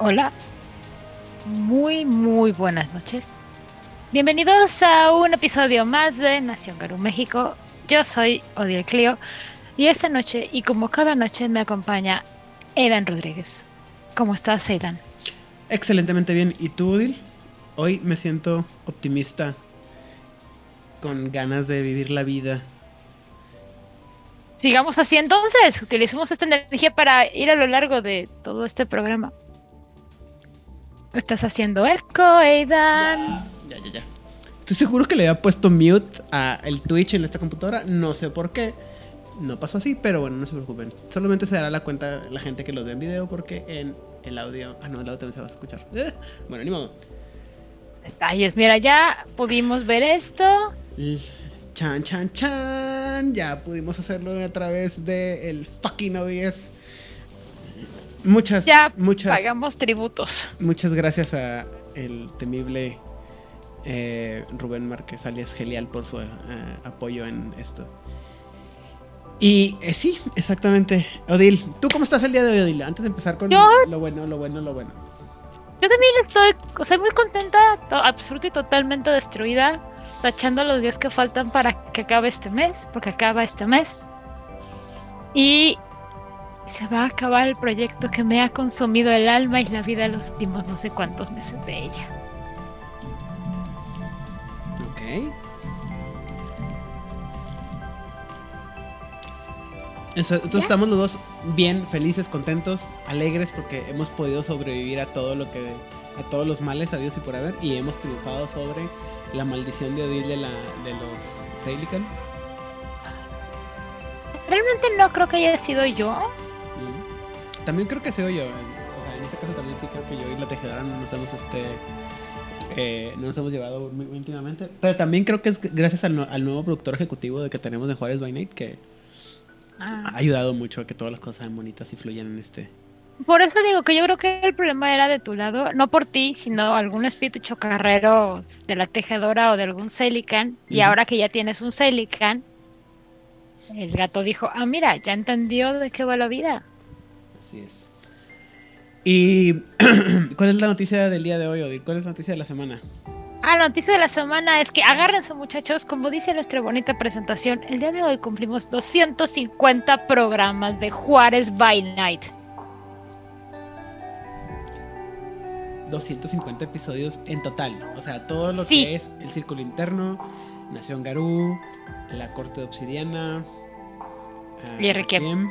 Hola, muy, muy buenas noches. Bienvenidos a un episodio más de Nación Garú México. Yo soy Odil Clio y esta noche, y como cada noche, me acompaña Aidan Rodríguez. ¿Cómo estás, Aidan? Excelentemente bien. ¿Y tú, Odil? Hoy me siento optimista, con ganas de vivir la vida. Sigamos así entonces. Utilicemos esta energía para ir a lo largo de todo este programa. Estás haciendo eco, Aidan. Ya, ya, ya. Estoy seguro que le había puesto mute a el Twitch en esta computadora. No sé por qué. No pasó así, pero bueno, no se preocupen. Solamente se dará la cuenta la gente que lo ve en video porque en el audio. Ah, no, el audio también se va a escuchar. Eh, bueno, ni modo. Detalles, mira, ya pudimos ver esto. L- Chan, chan, chan. Ya pudimos hacerlo a través de el fucking ODS. Muchas, Ya muchas. pagamos tributos. Muchas gracias a el temible eh, Rubén Márquez alias Gelial por su eh, apoyo en esto. Y eh, sí, exactamente. Odil, ¿tú cómo estás el día de hoy, Odil? Antes de empezar con Yo- lo bueno, lo bueno, lo bueno. Yo también estoy, o sea, muy contenta, absoluta y totalmente destruida, tachando los días que faltan para que acabe este mes, porque acaba este mes. Y se va a acabar el proyecto que me ha consumido el alma y la vida los últimos no sé cuántos meses de ella. Ok. Entonces ¿Ya? estamos los dos bien, felices, contentos, alegres porque hemos podido sobrevivir a todo lo que a todos los males habidos y por haber y hemos triunfado sobre la maldición de Odil de, la, de los Seilican. Realmente no creo que haya sido yo. También creo que soy yo. en- O sea, en este caso también sí creo que yo y la tejedora no nos hemos este eh, no nos hemos llevado muy íntimamente. Pero también creo que es gracias al, no- al nuevo productor ejecutivo de que tenemos de Juárez by Night que Ah. ha ayudado mucho a que todas las cosas sean bonitas y fluyan en este. Por eso digo que yo creo que el problema era de tu lado, no por ti, sino algún espíritu chocarrero de la tejedora o de algún Celican. Y ahora que ya tienes un Celican, el gato dijo, ah, mira, ya entendió de qué va la vida. Así es. ¿Y cuál es la noticia del día de hoy, Odil? ¿Cuál es la noticia de la semana? Ah, la noticia de la semana es que agárrense muchachos, como dice nuestra bonita presentación, el día de hoy cumplimos 250 programas de Juárez by Night. 250 episodios en total. O sea, todo lo Sí. que es el Círculo Interno, Nación Garú, la Corte de Obsidiana. Requiem.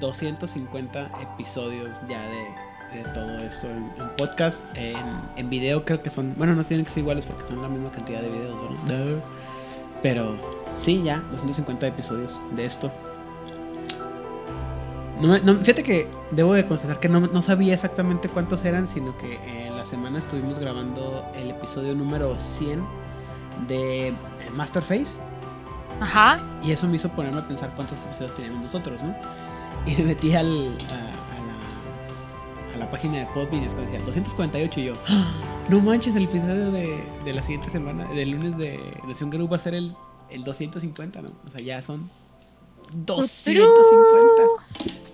250 episodios ya de, de todo esto en, en podcast. En, en video creo que son, bueno, no tienen que ser iguales porque son la misma cantidad de videos. Pero sí, ya, 250 episodios de esto. No me- no, fíjate que debo de confesar que no, no sabía exactamente cuántos eran, sino que en la semana estuvimos grabando el episodio número 100 de eh, Masterface. Ajá. Y eso me hizo ponerme a pensar cuántos episodios teníamos nosotros, ¿no? Y me metí al, a, a la, a la página de Podbean y es que decía 248 y yo, ¡Ah! no manches, el episodio de, de la siguiente semana, del lunes de Nación Garú va a ser el, el 250, ¿no? O sea, ya son 250.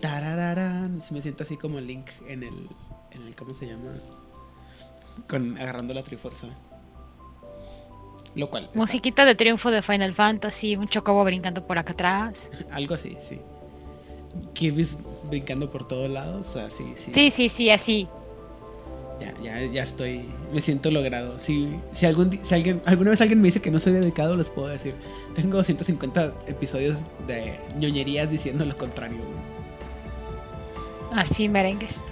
Tarararán. Sí me siento así como Link en el, en el ¿cómo se llama? Con, agarrando la Trifuerza. Lo cual. está- Musiquita de triunfo de Final Fantasy, un chocobo brincando por acá atrás. Algo así, sí. Kirby's brincando por todos lados, o sea, sí, sí. Sí, sí, sí, así. Ya, ya, ya estoy, me siento logrado. Si, si, algún, si alguien, alguna vez alguien me dice que no soy dedicado, les puedo decir. Tengo 150 episodios de ñoñerías diciendo lo contrario. Así merengues.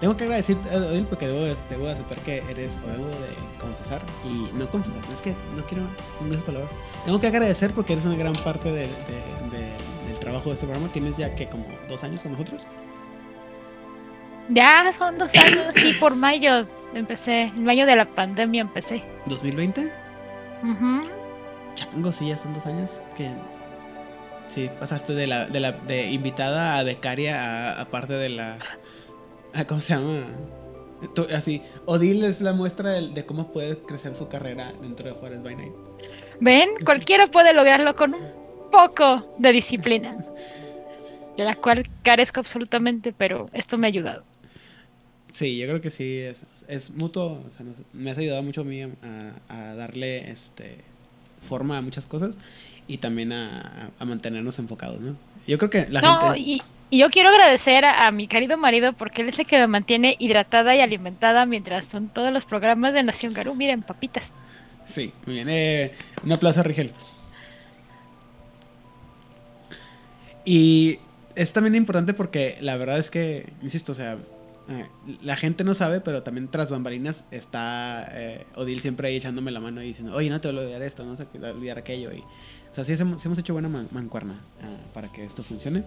Tengo que agradecerte, Odil, porque debo, de- debo de aceptar que eres, o debo de confesar, y no confesar, es que no quiero en esas palabras. Tengo que agradecer porque eres una gran parte de- de- trabajo de este programa. Tienes ya que como dos años con nosotros. Ya son dos años, sí, por mayo empecé. En mayo de la pandemia empecé. ¿2020? Ujú. Chango, sí, ya son dos años que sí, pasaste de la, de la de invitada a becaria a, a parte de la a, ¿cómo se llama? Tú- así, Odil es la muestra del- de, cómo puede crecer su carrera dentro de Juárez by Night. ¿Ven? Cualquiera puede lograrlo con un poco de disciplina. de la cual carezco absolutamente, pero esto me ha ayudado. Sí, yo creo que sí, es, es mutuo, o sea, me has ayudado mucho a mí a, a, darle este forma a muchas cosas y también a, a mantenernos enfocados, ¿no? Yo creo que la gente... Y, y yo quiero agradecer a, mi querido marido porque él es el que me mantiene hidratada y alimentada mientras son todos los programas de Nación Garú. Miren, papitas. Sí, muy bien. Eh, un aplauso a Rigel. Y es también importante porque la verdad es que, insisto, o sea, eh, la gente no sabe, pero también tras bambalinas está eh, Odil siempre ahí echándome la mano y diciendo, oye, no te voy a olvidar esto, no te voy a olvidar aquello. Y, o sea, sí hemos, hemos hecho buena mancuerna eh, para que esto funcione.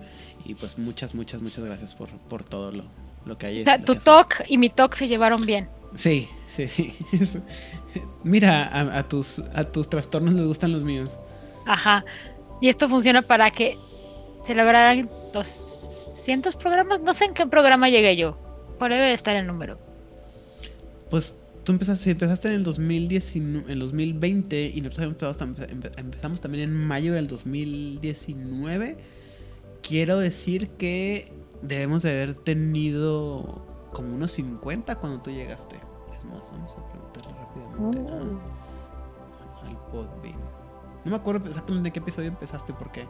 Y pues muchas, muchas, muchas gracias por, por todo lo, lo que hay. O sea, tu talk y mi talk se llevaron bien. Sí, sí, sí. Mira, a, a, tus, a tus trastornos les gustan los míos. Ajá. Y esto funciona para que se lograran 200 programas. No sé en qué programa llegué yo. Por debe estar el número. Pues tú empezaste, empezaste en el 2019, en 2020 y nosotros empezamos también en mayo del 2019. Quiero decir que debemos de haber tenido como unos 50 cuando tú llegaste. Es más, vamos a preguntarle rápidamente oh. al Podbean. No me acuerdo exactamente en qué episodio empezaste porque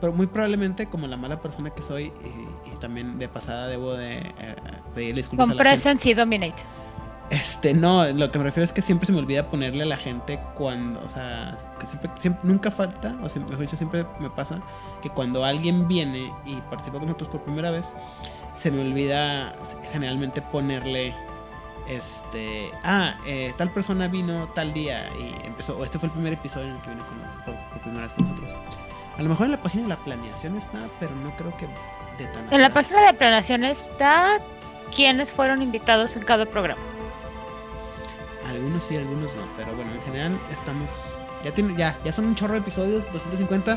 pero muy probablemente, como la mala persona que soy, y, también de pasada debo de eh, pedirle disculpas Con Presence y Dominate. Este, no, lo que me refiero es que siempre se me olvida ponerle a la gente cuando, o sea, que siempre, siempre nunca falta, o sea, mejor dicho, siempre me pasa que cuando alguien viene y participa con nosotros por primera vez, se me olvida generalmente ponerle, este, ah, eh, tal persona vino tal día y empezó, o este fue el primer episodio en el que vino con nosotros, por primera vez con nosotros. A lo mejor en la página de la planeación está, pero no creo que de tan En la página de la planeación está quiénes fueron invitados en cada programa. Algunos sí, algunos no, pero bueno, en general estamos ya tiene ya ya son un chorro de episodios, 250.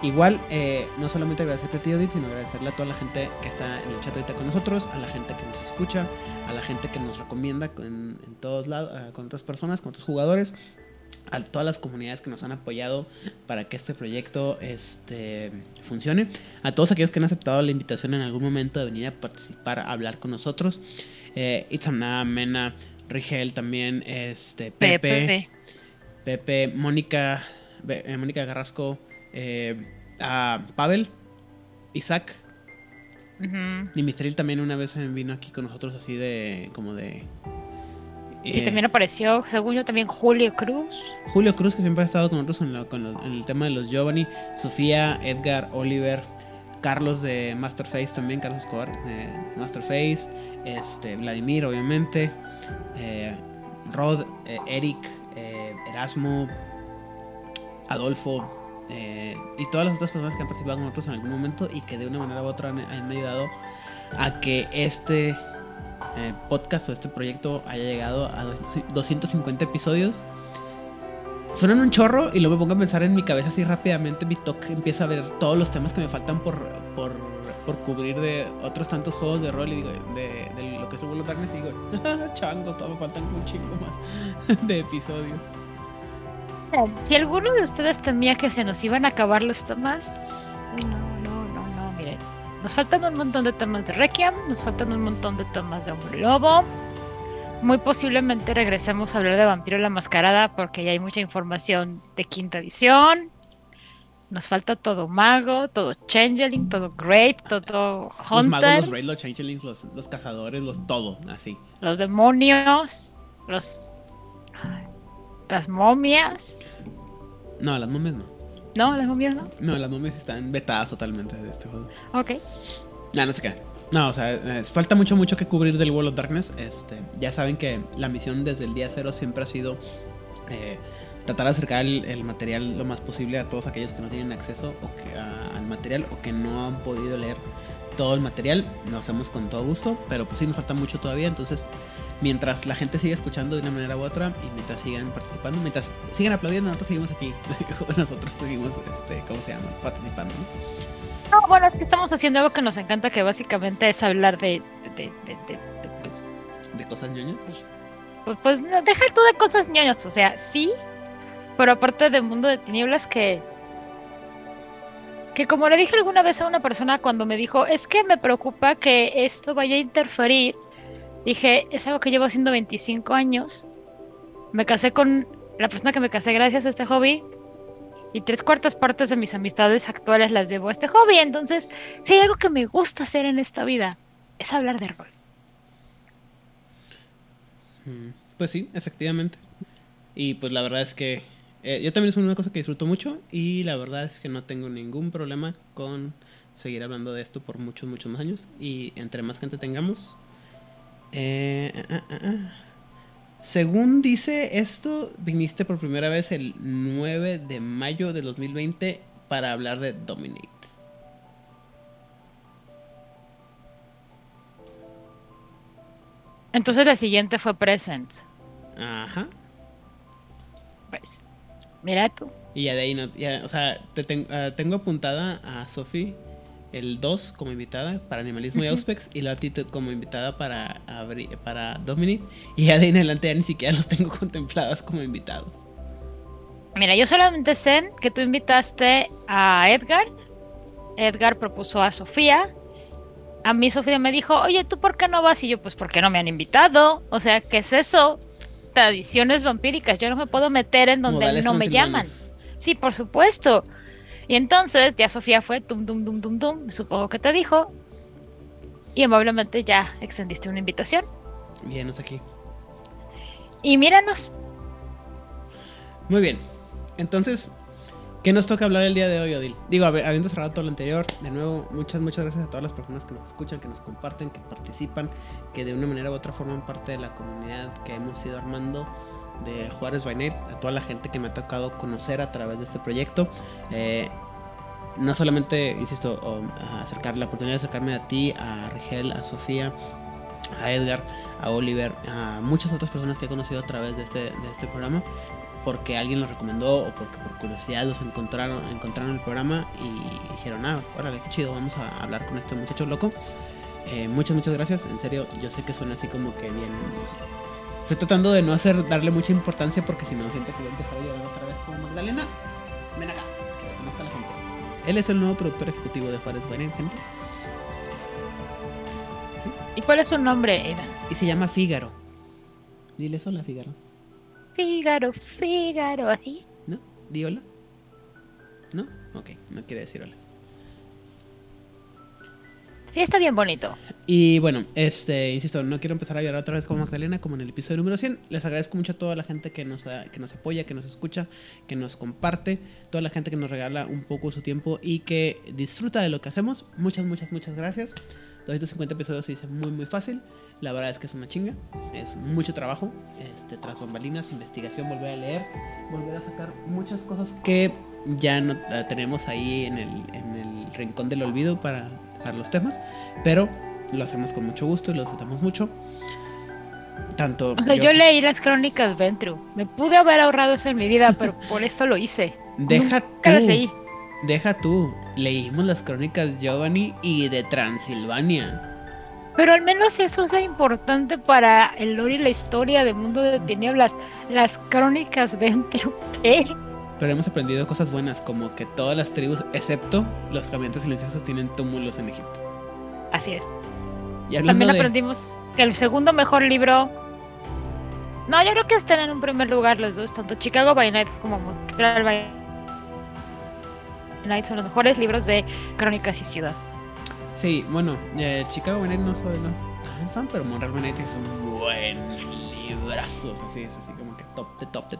Igual, eh, no solamente agradecerte a ti, Odil, sino agradecerle a toda la gente que está en el chat ahorita con nosotros, a la gente que nos escucha, a la gente que nos recomienda en, en todos lados, eh, con otras personas, con otros jugadores a todas las comunidades que nos han apoyado para que este proyecto este, funcione, a todos aquellos que han aceptado la invitación en algún momento de venir a participar, a hablar con nosotros, eh, Itzana, Mena, Rigel también, este, Pepe, Pepe, Mónica, eh, Mónica Garrasco, eh, a Pavel, Isaac, uh también una vez vino aquí con nosotros así de, como de y también apareció, según yo, también Julio Cruz. Julio Cruz, que siempre ha estado con nosotros en, en el tema de los Giovanni. Sofía, Edgar, Oliver, Carlos de Masterface también, Carlos Escobar de Masterface. Este, Vladimir, obviamente. Eh, Rod, eh, Eric, eh, Erasmo, Adolfo. y todas las otras personas que han participado con nosotros en algún momento y que de una manera u otra han ayudado a que este eh, podcast o este proyecto haya llegado a 250 episodios. Suenan un chorro y luego me pongo a pensar en mi cabeza así rápidamente. Mi talk empieza a ver todos los temas que me faltan por, por, por cubrir de otros tantos juegos de rol y digo, de, lo que World of Darkness. Y digo, changos, todavía me faltan un chingo más de episodios. Si alguno de ustedes temía que se nos iban a acabar los temas, no, nos faltan un montón de temas de Requiem, nos faltan un montón de temas de Hombre Lobo. Muy posiblemente regresemos a hablar de Vampiro la Mascarada porque ya hay mucha información de quinta edición. Nos falta todo mago, todo changeling, todo great, todo hunter. Los magos, los raid, los changelings, los, los, cazadores, los todo, así. Los demonios, los... Las momias. No, las momias no. No, las momias no. No, las momias están vetadas totalmente de este juego. Ok. No, no sé qué. No, o sea, falta mucho, mucho que cubrir del World of Darkness. Este, ya saben que la misión desde el día cero siempre ha sido eh, tratar de acercar el, material lo más posible a todos aquellos que no tienen acceso o que, al material o que no han podido leer todo el material. Lo hacemos con todo gusto, pero pues sí nos falta mucho todavía. Entonces, mientras la gente sigue escuchando de una manera u otra y mientras sigan participando, mientras sigan aplaudiendo, nosotros seguimos aquí. nosotros seguimos, este, ¿cómo se llama? Participando. ¿no? bueno, es que estamos haciendo algo que nos encanta, que básicamente es hablar de, de, de, de, pues, ¿De cosas ñoñas? Pues, pues dejar tú de cosas ñoñas, o sea, sí, pero aparte del mundo de tinieblas que Que como le dije alguna vez a una persona cuando me dijo, es que me preocupa que esto vaya a interferir, dije, es algo que llevo haciendo 25 años. Me casé con la persona que me casé gracias a este hobby y tres cuartas partes de mis amistades actuales las debo a este hobby. Entonces, si hay algo que me gusta hacer en esta vida, es hablar de rol. Mm, pues sí, efectivamente. Y pues la verdad es que eh, yo también es una cosa que disfruto mucho y la verdad es que no tengo ningún problema con seguir hablando de esto por muchos, muchos más años. Y entre más gente tengamos... Eh, ah, ah, ah, según dice esto, viniste por primera vez el 9 de mayo de 2020 para hablar de Dominate. Entonces la siguiente fue Present. Ajá. Pues, mira tú. Y ya de ahí no, ya, o sea, te uh, tengo apuntada a Sophie el 2 como invitada para Animalismo y Auspex y la Tito como invitada para, para Dominic. Y ya de en adelante ya ni siquiera los tengo contempladas como invitados. Mira, yo solamente sé que tú invitaste a Edgar. Edgar propuso a Sofía. A mí Sofía me dijo, oye, ¿tú por qué no vas? Y yo, pues, ¿por qué no me han invitado? O sea, ¿qué es eso? Tradiciones vampíricas. Yo no me puedo meter en donde no me llaman. Sí, por supuesto. Y entonces ya Sofía fue, tum, tum, tum, tum, tum, supongo que te dijo. Y amablemente ya extendiste una invitación. Vienes aquí. Y míranos. Muy bien. Entonces, ¿qué nos toca hablar el día de hoy, Odil? Digo, habiendo cerrado todo lo anterior, de nuevo, muchas, muchas gracias a todas las personas que nos escuchan, que nos comparten, que participan, que de una manera u otra forman parte de la comunidad que hemos ido armando de Juárez Bainet, a toda la gente que me ha tocado conocer a través de este proyecto. Eh, no solamente, insisto, acercar la oportunidad de acercarme a ti, a Rigel, a Sofía, a Edgar, a Oliver, a muchas otras personas que he conocido a través de este, de este programa, porque alguien los recomendó o porque por curiosidad los encontraron, encontraron el programa y dijeron, ah, órale, qué chido, vamos a hablar con este muchacho loco. Eh, muchas, muchas gracias, en serio, yo sé que suena así como que bien Estoy tratando de no hacer darle mucha importancia porque si no siento que voy a empezar a llorar otra vez como Magdalena. Ven acá, que conozca la gente. Él es el nuevo productor ejecutivo de Juárez Bueno, gente. ¿Y cuál es su nombre, Eva? Y se llama Fígaro. Dile hola, Fígaro. Fígaro, Fígaro, ¿así? ¿No? ¿Di hola? ¿No? Ok, no quiere decir hola. Sí, está bien bonito. Y bueno, este, insisto, no quiero empezar a llorar otra vez como Magdalena, como en el episodio número 100. Les agradezco mucho a toda la gente que nos, que nos apoya, que nos escucha, que nos comparte, toda la gente que nos regala un poco su tiempo y que disfruta de lo que hacemos. Muchas, muchas, muchas gracias. 250 episodios se dice muy, muy fácil. La verdad es que es una chinga. Es mucho trabajo. Este, tras bambalinas, investigación, volver a leer, volver a sacar muchas cosas que ya no eh, tenemos ahí en el, en el rincón del olvido para para los temas, pero lo hacemos con mucho gusto y lo disfrutamos mucho. Tanto. O sea, yo, leí las crónicas Ventru. Me pude haber ahorrado eso en mi vida, pero por esto lo hice. Deja tú. Deja tú. Leímos las crónicas Giovanni y de Transilvania. Pero al menos eso es importante para el lore y la historia del mundo de tinieblas. Las crónicas Ventru. ¿eh? Pero hemos aprendido cosas buenas, como que todas las tribus, excepto los caminantes silenciosos, tienen túmulos en Egipto. Así es. Y También aprendimos que el segundo mejor libro. No, yo creo que están en un primer lugar los dos, tanto Chicago by Night como Montreal by Night son los mejores libros de crónicas y ciudad. Sí, bueno, eh, Chicago by Night no soy no, tan fan, pero Montreal by Night es un buen librazo, así es, así como que top de top de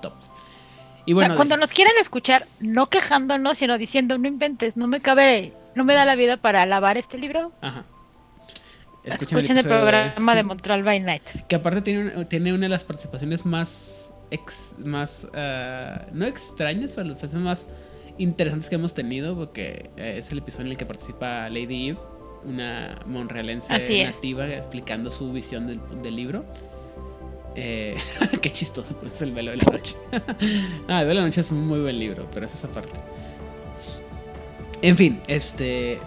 cuando nos quieran escuchar, no quejándonos, sino diciendo, no inventes, no me cabe, no me da la vida para alabar este libro. Ajá. Escuchen, el, programa de... Montreal by Night. Que aparte tiene, tiene una de las participaciones más, más uh, no extrañas, pero las más interesantes que hemos tenido, porque eh, es el episodio en el que participa Lady Eve, una monrealense nativa, explicando su visión del, del libro. Eh, qué chistoso, es el velo de la noche. ah, el velo de la noche es un muy buen libro, pero es esa parte. En fin, este.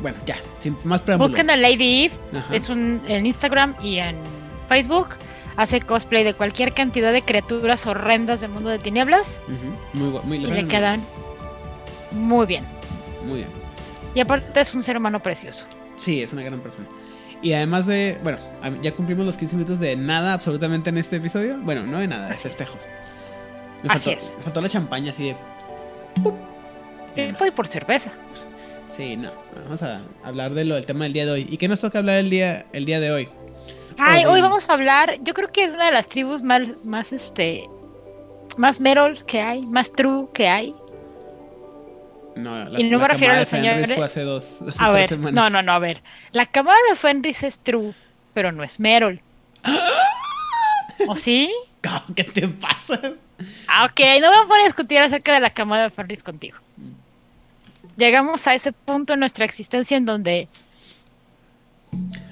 Bueno, ya, sin más preámbulos. Busquen a Lady Eve, es un, en Instagram y en Facebook. Hace cosplay de cualquier cantidad de criaturas horrendas del mundo de tinieblas. muy, muy Y le quedan muy bien. Muy bien. Y aparte es un ser humano precioso. Sí, es una gran persona. Y además de, bueno, ya cumplimos los 15 minutos de nada absolutamente en este episodio. Bueno, no de nada, de festejos. Me Así faltó, es. Me faltó la champaña así de... Por cerveza. Sí, no. Vamos a hablar de lo del tema del día de hoy. ¿Y qué nos toca hablar el día, el día de hoy? Ay, Hoy- hoy vamos a hablar, yo creo que es una de las tribus más, más este, más Merol que hay, más true que hay. No, la, Y no me refiero a los señores- fue hace dos, hace A ver, semanas. no, no, no, a ver. La cámara de Fenris es true, pero no es Merol. ¿O sí? ¿Qué te pasa? Ah, ok, no voy a discutir acerca de la cámara de Fenris contigo. Llegamos a ese punto en nuestra existencia en donde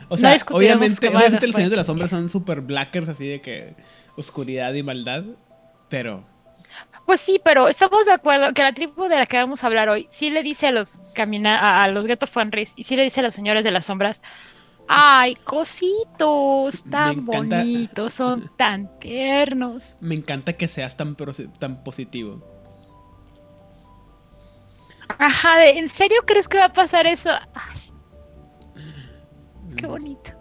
O sea, obviamente, obviamente los señores de las sombras son super blackers, así de que oscuridad y maldad. Pero Pues sí, pero estamos de acuerdo que la tribu de la que vamos a hablar hoy sí le dice a los camina a, a los Ghetto Fenris y sí le dice a los señores de las sombras, ay, cositos tan encanta. bonitos, son tan tiernos. me encanta que seas tan, tan positivo. Ajá, ¿en serio crees que va a pasar eso? Ay, qué bonito.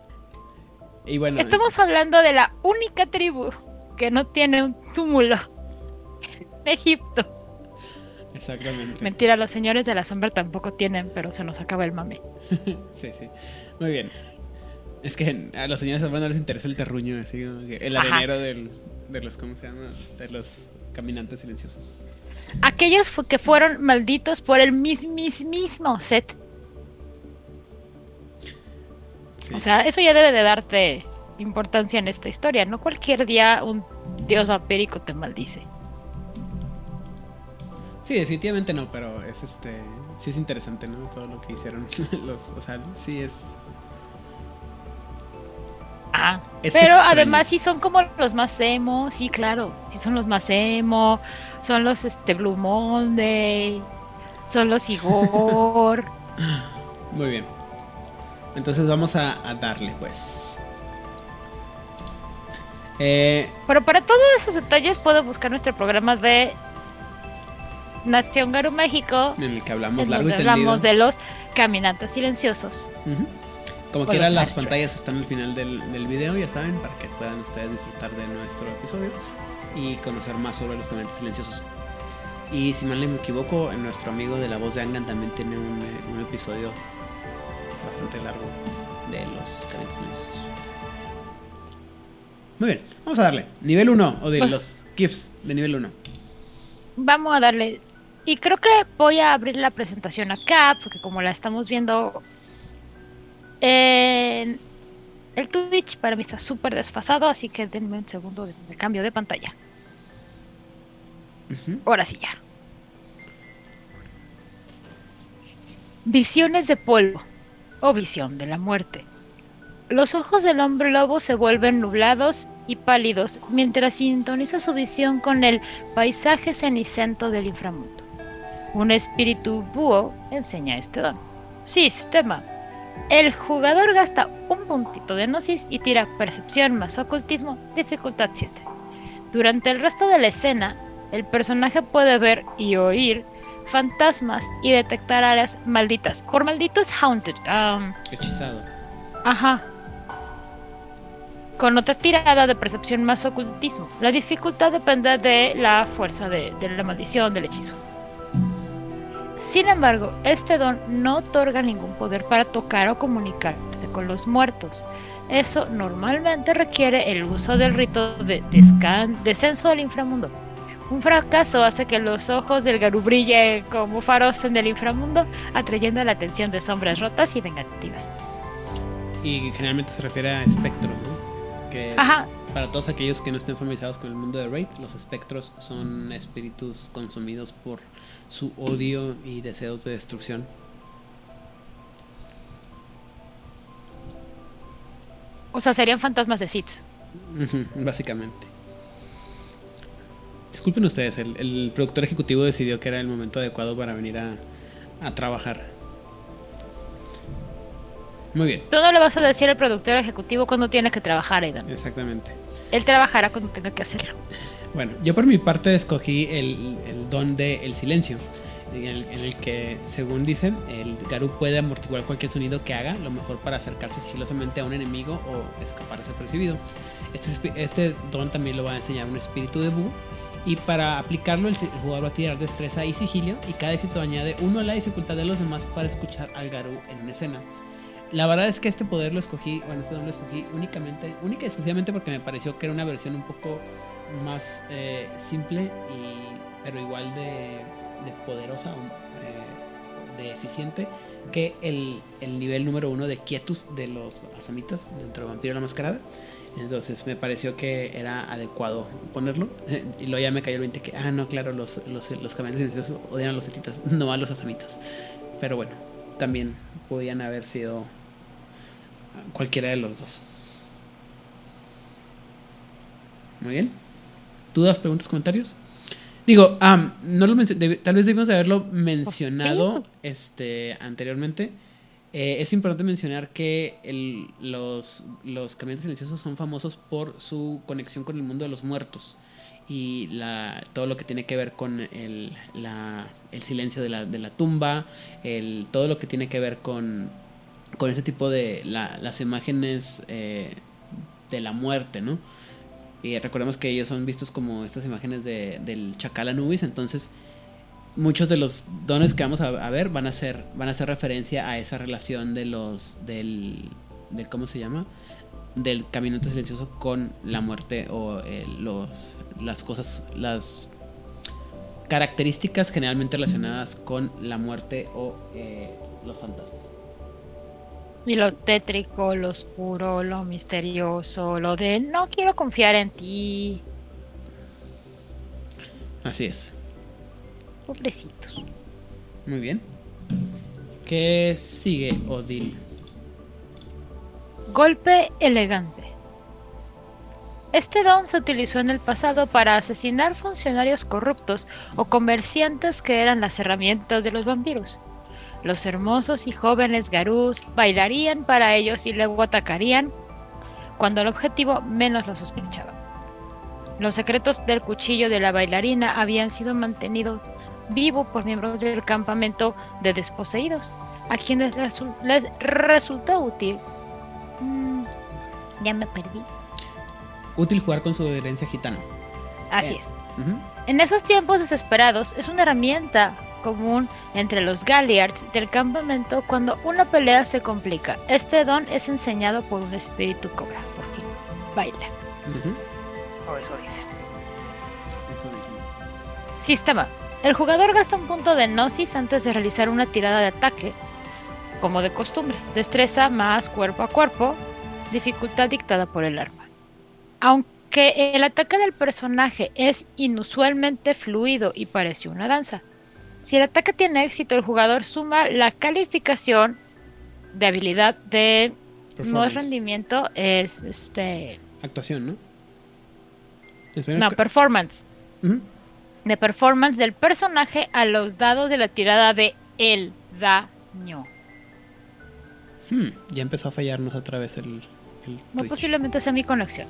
Y bueno, Estamos hablando de la única tribu que no tiene un túmulo Egipto. exactamente. Mentira, los señores de la sombra tampoco tienen, pero se nos acaba el mame. Sí, sí. Muy bien. Es que a los señores de las sombras no les interesa el terruño, así que el arenero del, de los, ¿cómo se llama? De los caminantes silenciosos. Aquellos que fueron malditos por el mis, mis- mismo Set. Sí. O sea, eso ya debe de darte importancia en esta historia. No cualquier día un dios vampírico te maldice. Sí, definitivamente no, pero es este. Sí es interesante, ¿no? Todo lo que hicieron. los, o sea, sí es. Ah, Es pero extraño. además sí son como los más emo, sí, claro, sí son los más emo, son los este Blue Monday, son los Igor. Muy bien. Entonces vamos a, a darle, pues. Eh, Pero para todos esos detalles puedo buscar nuestro programa de Nación Garu México, en el que hablamos en largo y tendido. hablamos de los caminantes silenciosos. Como o quiera, los las Astros. pantallas están al final del, del video, ya saben, para que puedan ustedes disfrutar de nuestro episodio y conocer más sobre los caminantes silenciosos. Y si mal no me equivoco, nuestro amigo de la voz de Angan también tiene un, eh, un episodio bastante largo de los caminantes silenciosos. Muy bien, vamos a darle. Nivel 1 o de Pues- los GIFs de nivel 1. Vamos a darle. Y creo que voy a abrir la presentación acá, porque como la estamos viendo en el Twitch, para mí está súper desfasado, así que denme un segundo de, de cambio de pantalla. Ahora sí ya. Visiones de polvo o visión de la muerte. Los ojos del hombre lobo se vuelven nublados y pálidos mientras sintoniza su visión con el paisaje ceniciento del inframundo. Un espíritu búho enseña este don. Sistema. El jugador gasta un puntito de gnosis y tira percepción más ocultismo, dificultad 7. Durante el resto de la escena, el personaje puede ver y oír fantasmas y detectar áreas malditas. Por maldito es haunted. um, Hechizado. Ajá. Con otra tirada de percepción más ocultismo. La dificultad depende de la fuerza de, de la maldición del hechizo. Sin embargo, este don no otorga ningún poder para tocar o comunicarse con los muertos. Eso normalmente requiere el uso del rito de descenso al inframundo. Un fracaso hace que los ojos del Garú brillen como faros en el inframundo, atrayendo la atención de sombras rotas y vengativas. Y generalmente se refiere a espectros, ¿no? Que Ajá, para todos aquellos que no estén familiarizados con el mundo de Raid, los espectros son espíritus consumidos por su odio y deseos de destrucción. o sea, serían fantasmas de Sith. Básicamente. Disculpen ustedes, el, el productor ejecutivo decidió que era el momento adecuado para venir a, a trabajar. Muy bien, Tú no le vas a decir al productor ejecutivo cuando tiene que trabajar, Aidan. exactamente. Él trabajará cuando tenga que hacerlo. Bueno, yo por mi parte escogí el, el don de el silencio. en el, en el que, según dicen, el Garú puede amortiguar cualquier sonido que haga, lo mejor para acercarse sigilosamente a un enemigo o escapar desapercibido. Este, este don también lo va a enseñar un espíritu de búho. Y para aplicarlo, el jugador va a tirar destreza y sigilio. Y cada éxito añade uno a la dificultad de los demás para escuchar al Garú en una escena. La verdad es que este poder lo escogí, bueno, este don lo escogí únicamente, única y exclusivamente porque me pareció que era una versión un poco más eh, simple, y, pero igual de, de poderosa, eh, de eficiente, que el, el nivel número uno de Quietus de los Asamitas dentro de Vampiro la Mascarada. Entonces me pareció que era adecuado ponerlo. Y luego ya me cayó el 20 que, ah, no, claro, los, los, los silenciosos odian a los etitas, no a los asamitas. Pero bueno, también podían haber sido cualquiera de los dos. Muy bien. ¿Dudas, preguntas, comentarios? Digo, ah, no lo tal vez debimos de haberlo mencionado este, anteriormente. Eh, es importante mencionar que el- los, los caminantes silenciosos son famosos por su conexión con el mundo de los muertos y la, todo lo que tiene que ver con el, la- el silencio de la, de la tumba, el, todo lo que tiene que ver con, con ese tipo de la- las imágenes eh, de la muerte, ¿no? Y recordemos que ellos son vistos como estas imágenes de, del Chacal Anubis, entonces muchos de los dones que vamos a, a ver van a ser van a hacer referencia a esa relación de los del, del cómo se llama del caminante silencioso con la muerte o eh, los las cosas las características generalmente relacionadas con la muerte o eh, los fantasmas Y lo tétrico, lo oscuro, lo misterioso, lo de no quiero confiar en ti. así es Pobrecitos. muy bien ¿qué sigue Odil? Golpe elegante. Este don se utilizó en el pasado para asesinar funcionarios corruptos o comerciantes que eran las herramientas de los vampiros. Los hermosos y jóvenes garús bailarían para ellos y luego atacarían cuando el objetivo menos lo sospechaba. Los secretos del cuchillo de la bailarina habían sido mantenidos vivos por miembros del campamento de desposeídos, a quienes resu- les resultó útil Mm, ya me perdí. útil jugar con su herencia gitana Así es. En esos tiempos desesperados es una herramienta común entre los Galliards del campamento cuando una pelea se complica. Este don es enseñado por un espíritu cobra, porque baila. Ujú. O eso dice. Eso dice. Sistema. El jugador gasta un punto de Gnosis antes de realizar una tirada de ataque, como de costumbre. Destreza más cuerpo a cuerpo, dificultad dictada por el arma. Aunque el ataque del personaje es inusualmente fluido y parece una danza, si el ataque tiene éxito, el jugador suma la calificación de habilidad de no es rendimiento, es este Actuación, ¿no? No performance. De performance del personaje a los dados de la tirada de el daño. Hmm, Ya empezó a fallarnos otra vez el, el Muy Twitch. posiblemente sea mi conexión.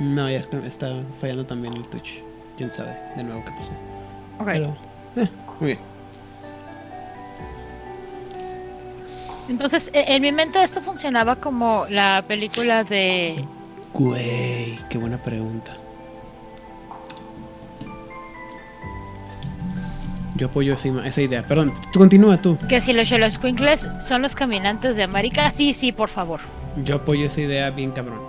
No, ya está, está fallando también el Twitch. Quién sabe de nuevo qué pasó. Ok. Pero, eh, muy bien. Entonces, e- en mi mente esto funcionaba como la película de... Güey, qué buena pregunta. Yo apoyo esa, idea. Perdón, tú continúa tú. Que si los Xoloscuincles son los caminantes de América. Sí, sí, por favor. Yo apoyo esa idea bien cabrón.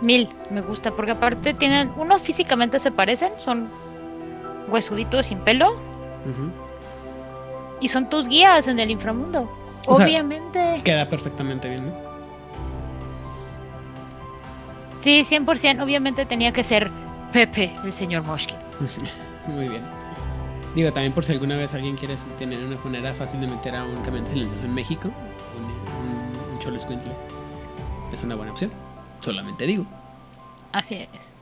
Mil, me gusta, porque aparte tienen... Uno físicamente se parecen, son huesuditos sin pelo. Y son tus guías en el inframundo. O sea, Obviamente. Queda perfectamente bien, ¿no? Sí, 100%. Obviamente tenía que ser Pepe, el señor Moshkin. Muy bien. Digo, también por si alguna vez alguien quiere tener una manera fácil de meter a un caminante silencioso en México, un, un, un cholo es una buena opción. Solamente digo. Así es.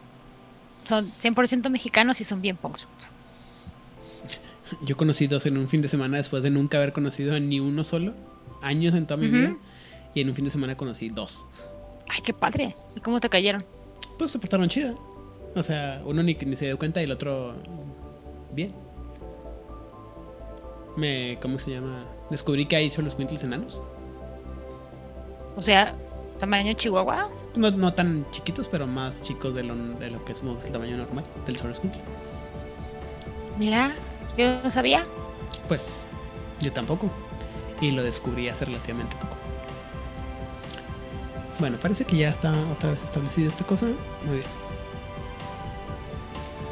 Son 100% mexicanos y son bien punks. Yo conocí dos en un fin de semana después de nunca haber conocido a ni uno solo. Años en toda mi vida. Y en un fin de semana conocí dos. Ay, qué padre. ¿Y cómo te cayeron? Pues se portaron chida. O sea, uno ni, ni se dio cuenta y el otro bien. Me, ¿cómo se llama? Descubrí que hay solo Squintles enanos. O sea, tamaño chihuahua. No, no tan chiquitos, pero más chicos de lo, de lo que es el tamaño normal del Squintle. Mira, yo no sabía. Pues yo tampoco. Y lo descubrí hace relativamente poco. Bueno, parece que ya está otra vez establecida esta cosa. Muy bien.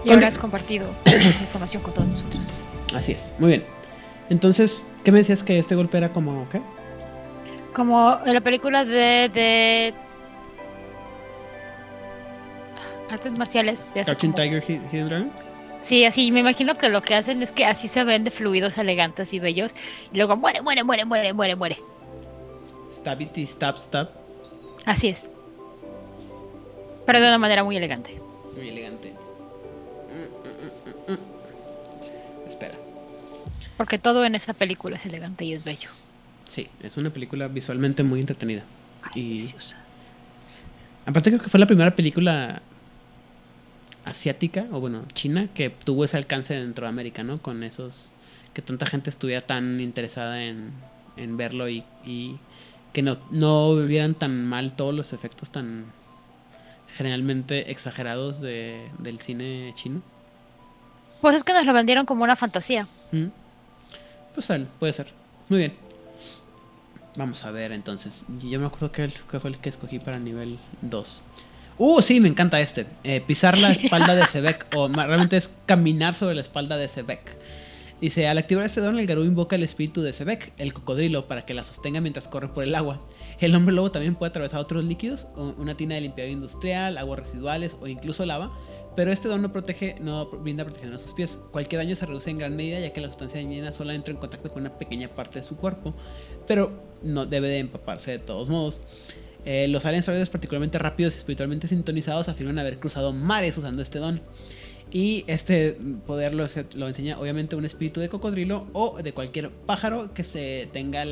Y ahora has compartido esa información con todos nosotros. Así es, muy bien. Entonces, ¿qué me decías que este golpe era como qué? Como en la película de, de artes marciales de como- Tiger Hi- Hidden Dragon. Sí, así me imagino que lo que hacen es que así se ven de fluidos elegantes y bellos. Y luego muere, muere, muere, muere, muere, muere. Stabity, stab, stab. Así es. Pero de una manera muy elegante. Muy elegante. Mm, mm, mm, mm. Espera. Porque todo en esa película es elegante y es bello. Sí, es una película visualmente muy entretenida. Ay, Y deliciosa. aparte creo que fue la primera película asiática, o bueno, china, que tuvo ese alcance dentro de América, ¿no? Con esos... que tanta gente estuviera tan interesada en, en verlo y, y que no, no vieran tan mal todos los efectos tan generalmente exagerados de, del cine chino. Pues es que nos lo vendieron como una fantasía. Mm. Pues tal, puede ser. Muy bien. Vamos a ver entonces. Yo me acuerdo que, el- que fue el que escogí para nivel 2. Uh, sí, me encanta este. Eh, pisar la espalda de Sebek. o realmente es caminar sobre la espalda de Sebek. Dice, al activar este don, el Garú invoca el espíritu de Sebek, el cocodrilo, para que la sostenga mientras corre por el agua. El hombre lobo también puede atravesar otros líquidos, una tina de limpiador industrial, aguas residuales o incluso lava, pero este don no protege, no brinda protección a sus pies. Cualquier daño se reduce en gran medida ya que la sustancia dañina solo entra en contacto con una pequeña parte de su cuerpo, pero no debe de empaparse de todos modos. Eh, los aliens sólidos particularmente rápidos y espiritualmente sintonizados afirman haber cruzado mares usando este don. Y este poder lo, enseña obviamente un espíritu de cocodrilo o de cualquier pájaro que se tenga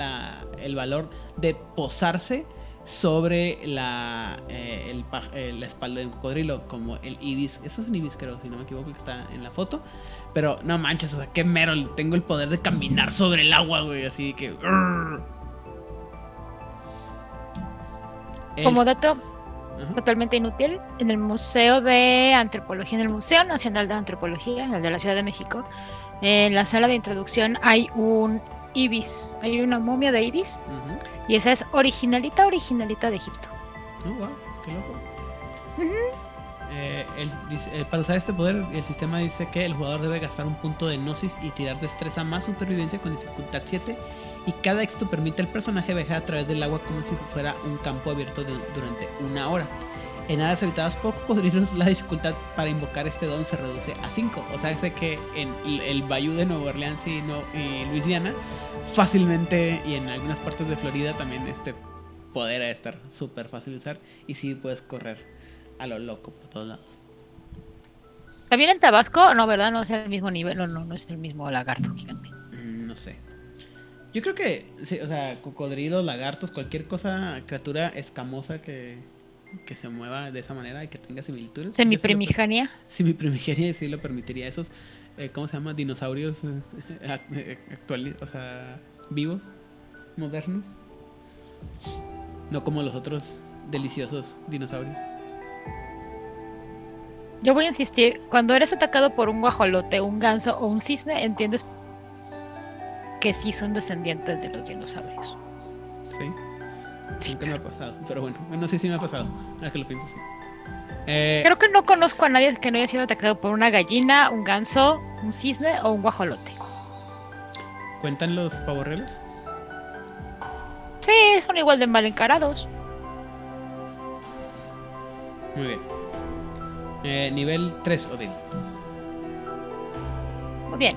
el valor de posarse sobre la, eh, el eh, la espalda de un cocodrilo, como el ibis. Eso es un ibis, creo, si no me equivoco, que está en la foto. Pero no manches, o sea, qué mero. Tengo el poder de caminar sobre el agua, güey. Así que. Como dato Ajá. totalmente inútil, en el Museo de Antropología, en el Museo Nacional de Antropología, el de la Ciudad de México, en la sala de introducción hay un ibis, hay una momia de ibis, y esa es originalita, originalita de Egipto. Oh, wow, qué loco. Eh, el- eh, para usar este poder, el sistema dice que el jugador debe gastar un punto de gnosis y tirar destreza más supervivencia con dificultad 7. Y cada éxito permite al personaje viajar a través del agua como si fuera un campo abierto de- durante una hora. En áreas habitadas por cocodrilos, la dificultad para invocar este don se reduce a 5. O sea, hace que en el- Bayou de Nueva Orleans y, no, y Luisiana, fácilmente, y en algunas partes de Florida también, este poder a estar súper fácil de usar. Y sí puedes correr a lo loco por todos lados. También en Tabasco, no, ¿verdad? No es el mismo nivel, no, no, no es el mismo lagarto gigante. Mm, No sé. Yo creo que, sí, o sea, cocodrilos, lagartos, cualquier cosa, criatura escamosa que, que se mueva de esa manera y que tenga similitudes. lo- Semiprimigenia. Sí, lo permitiría. Esos, eh, ¿cómo se llama? Dinosaurios eh, eh, actuales, o sea, vivos, modernos. No como los otros deliciosos dinosaurios. Yo voy a insistir, cuando eres atacado por un guajolote, un ganso o un cisne, entiendes que sí son descendientes de los dinosaurios. Sí. Sí, Nunca me ha pasado. Pero bueno, bueno, sí, sí me ha pasado. Ahora que lo pienso, sí. Eh, Creo que no conozco a nadie que no haya sido atacado por una gallina, un ganso, un cisne o un guajolote. ¿Cuentan los pavorreales? Sí, son igual de mal encarados. Muy bien. Eh, nivel 3, Odin. Muy bien.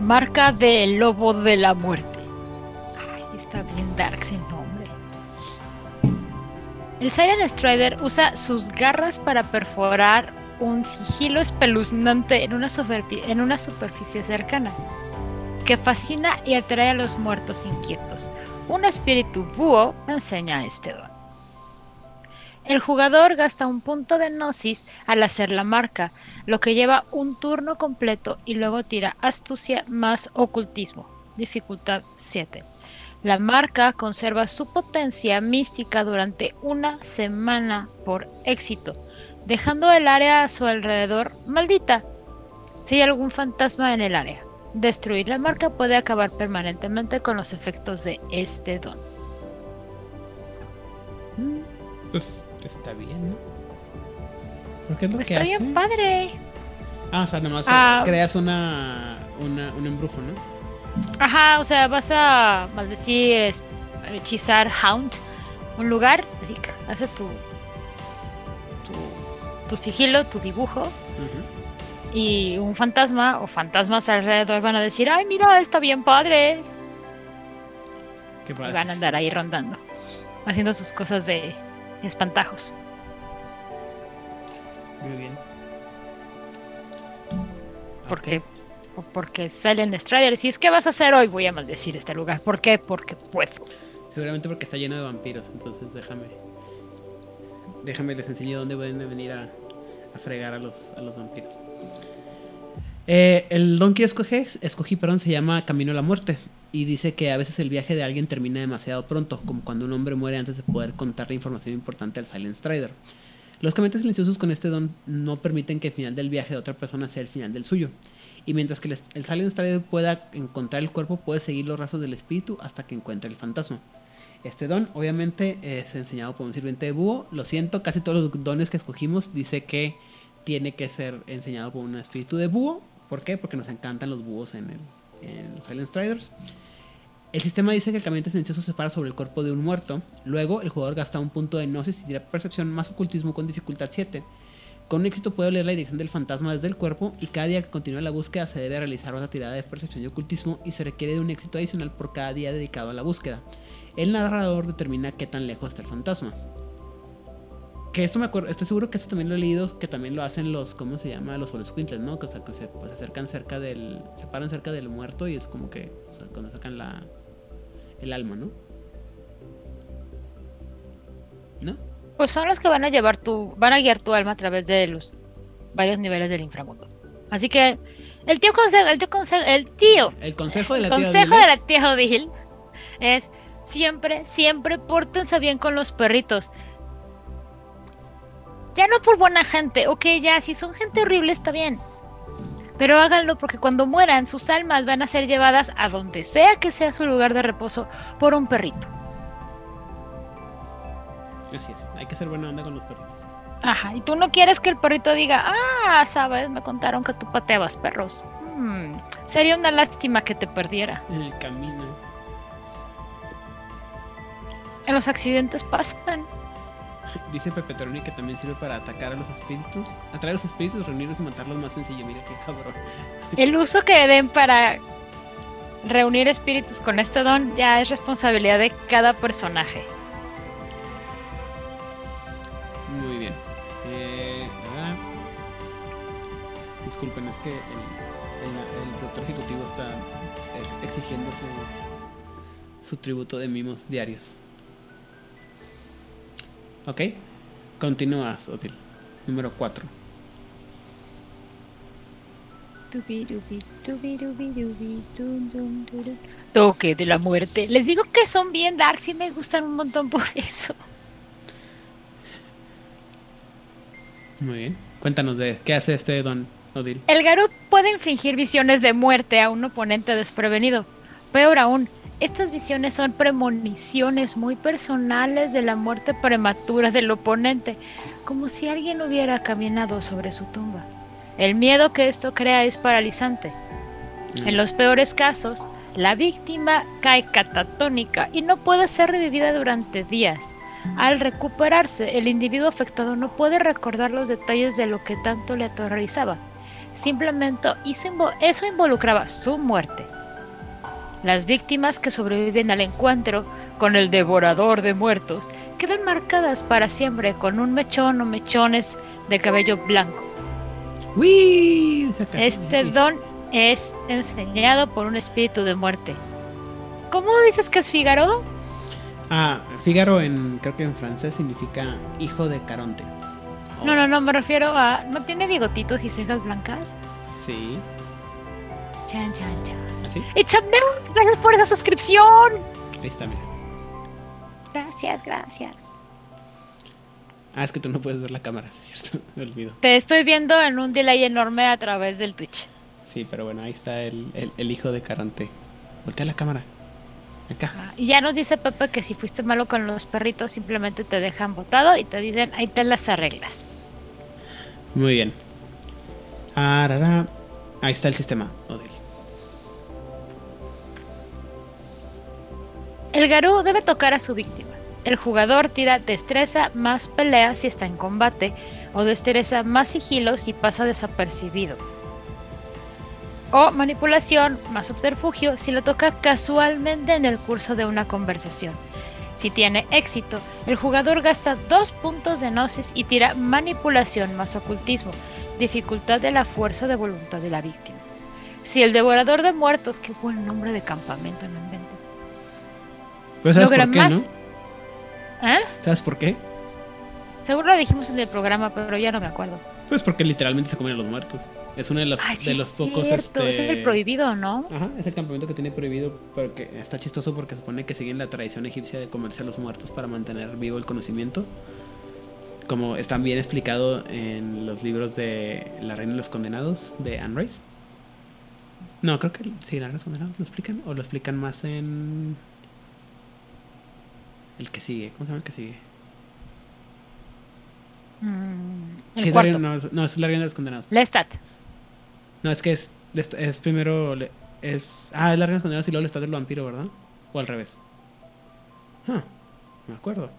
Marca del lobo de la muerte. Está bien darks el nombre. El Siren Strider usa sus garras para perforar un sigilo espeluznante en una, superfi- en una superficie cercana, que fascina y atrae a los muertos inquietos. Un espíritu búho enseña este don. El jugador gasta un punto de gnosis al hacer la marca, lo que lleva un turno completo y luego tira astucia más ocultismo, dificultad 7. La marca conserva su potencia mística durante una semana por éxito, dejando el área a su alrededor maldita. Si hay algún fantasma en el área, destruir la marca puede acabar permanentemente con los efectos de este don. Pues está bien, ¿no? Porque es lo Pues que está hace. bien padre. Ah, o sea, nomás Ah. creas una, una, un embrujo, ¿no? Ajá, o sea, vas a maldecir, hechizar, Hound, un lugar, así que hace tu, tu, tu sigilo, tu dibujo, y un fantasma o fantasmas alrededor van a decir, ay, mira, está bien padre, Qué y padre. van a andar ahí rondando, haciendo sus cosas de espantajos. Muy bien. Porque, Ok. Porque salen Striders, y es que vas a hacer hoy, voy a maldecir este lugar. ¿Por qué? Porque puedo. Seguramente porque está lleno de vampiros, entonces déjame. Déjame les enseño dónde pueden venir a, a fregar a los, a los vampiros. Eh, el don que yo escogí, escogí perdón, se llama Camino a la Muerte. Y dice que a veces el viaje de alguien termina demasiado pronto, como cuando un hombre muere antes de poder contarle información importante al Silent Strider. Los caminantes silenciosos con este don no permiten que el final del viaje de otra persona sea el final del suyo. Y mientras que el, Silent Strider pueda encontrar el cuerpo, puede seguir los rastros del espíritu hasta que encuentre el fantasma. Este don, obviamente, es enseñado por un sirviente de búho. Lo siento, casi todos los dones que escogimos dice que tiene que ser enseñado por un espíritu de búho. ¿Por qué? Porque nos encantan los búhos en el en Silent Striders. El sistema dice que el caminante silencioso se para sobre el cuerpo de un muerto. Luego, el jugador gasta un punto de gnosis y tira percepción más ocultismo con dificultad 7. Con éxito puede leer la dirección del fantasma desde el cuerpo y cada día que continúe la búsqueda se debe realizar otra tirada de percepción y ocultismo y se requiere de un éxito adicional por cada día dedicado a la búsqueda. El narrador determina qué tan lejos está el fantasma. Que esto me acuerdo, estoy seguro que esto también lo he leído, que también lo hacen los, ¿cómo se llama? Los Squintles, ¿no? Que, o sea, que se, pues, se acercan cerca del, se paran cerca del muerto y es como que, cuando sacan la, el alma, ¿no? ¿No? Pues son los que van a llevar tu, van a guiar tu alma a través de los varios niveles del inframundo. Así que el tío consejo, el tío consejo, el tío, El consejo de la consejo de tía Odil es siempre, siempre pórtense bien con los perritos. Ya no por buena gente, ok, ya, si son gente horrible está bien. Pero háganlo porque cuando mueran, sus almas van a ser llevadas a donde sea que sea su lugar de reposo por un perrito. Así es, hay que ser buena onda con los perritos. Ajá, y tú no quieres que el perrito diga, ah, sabes, me contaron que tú pateabas perros. Mm, sería una lástima que te perdiera. En el camino. En los accidentes pasan. Dice Pepe Toroni que también sirve para atacar a los espíritus, atraer a los espíritus, reunirlos y matarlos más sencillo. Mira qué cabrón. El uso que den para reunir espíritus con este don ya es responsabilidad de cada personaje. Muy bien. Eh, ah, disculpen, es que el, el, el productor ejecutivo está eh, exigiendo su, su tributo de mimos diarios. Ok, continúas, Otil. Número 4. Toque de la muerte. Les digo que son bien dark, sí me gustan un montón por eso. Muy bien. Cuéntanos de qué hace este Don Odil. El Garú puede infligir visiones de muerte a un oponente desprevenido. Peor aún, estas visiones son premoniciones muy personales de la muerte prematura del oponente, como si alguien hubiera caminado sobre su tumba. El miedo que esto crea es paralizante. En los peores casos, la víctima cae catatónica y no puede ser revivida durante días. Al recuperarse, el individuo afectado no puede recordar los detalles de lo que tanto le aterrorizaba. Simplemente eso involucraba su muerte. Las víctimas que sobreviven al encuentro con el devorador de muertos quedan marcadas para siempre con un mechón o mechones de cabello blanco. Este don es enseñado por un espíritu de muerte. ¿Cómo dices que es Figaro? Ah, Fígaro en, creo que en francés significa hijo de Caronte. No, no, no, me refiero a. ¿No tiene bigotitos y cejas blancas? Sí. Chan, chan, chan. ¿Así? It's a Gracias por esa suscripción. Ahí está, mira. Gracias, gracias. Ah, es que tú no puedes ver la cámara, sí es cierto. Me olvido. Te estoy viendo en un delay enorme a través del Twitch. Sí, pero bueno, ahí está el, el, el hijo de Caronte. Voltea la cámara. Acá. Ah, Y ya nos dice Pepe que si fuiste malo con los perritos, simplemente te dejan botado y te dicen, ahí te las arreglas. Muy bien. Arara. Ahí está el sistema, Odil. El Garú debe tocar a su víctima. El jugador tira destreza más pelea si está en combate o destreza más sigilo si pasa desapercibido. O manipulación más subterfugio si lo toca casualmente en el curso de una conversación. Si tiene éxito, el jugador gasta dos puntos de gnosis y tira manipulación más ocultismo, dificultad de la fuerza de voluntad de la víctima. Si el devorador de muertos, qué buen nombre de campamento, no inventes. Pero ¿sabes logra por qué, más. no? ¿Eh? ¿Sabes por qué? Seguro lo dijimos en el programa, pero ya no me acuerdo. Pues porque literalmente se comen a los muertos. Es uno de los, Ay, sí, de los es pocos. cierto, este... es el prohibido, ¿no? Ajá, es el campamento que tiene prohibido, porque está chistoso porque supone que siguen la tradición egipcia de comerse a los muertos para mantener vivo el conocimiento. Como está bien explicado en los libros de La Reina de los Condenados de Anne Rice. No, creo que sí, La Reina de los Condenados lo explican, o lo explican más en. El que sigue, ¿cómo se llama el que sigue? Mm, el Sí, cuarto. No, es- no, es La Reina de los Condenados. Lestat. No, es que es, es, es primero. Es, ah, es la reina escondida y luego el estado del vampiro, ¿verdad? O al revés. Ah, no me acuerdo.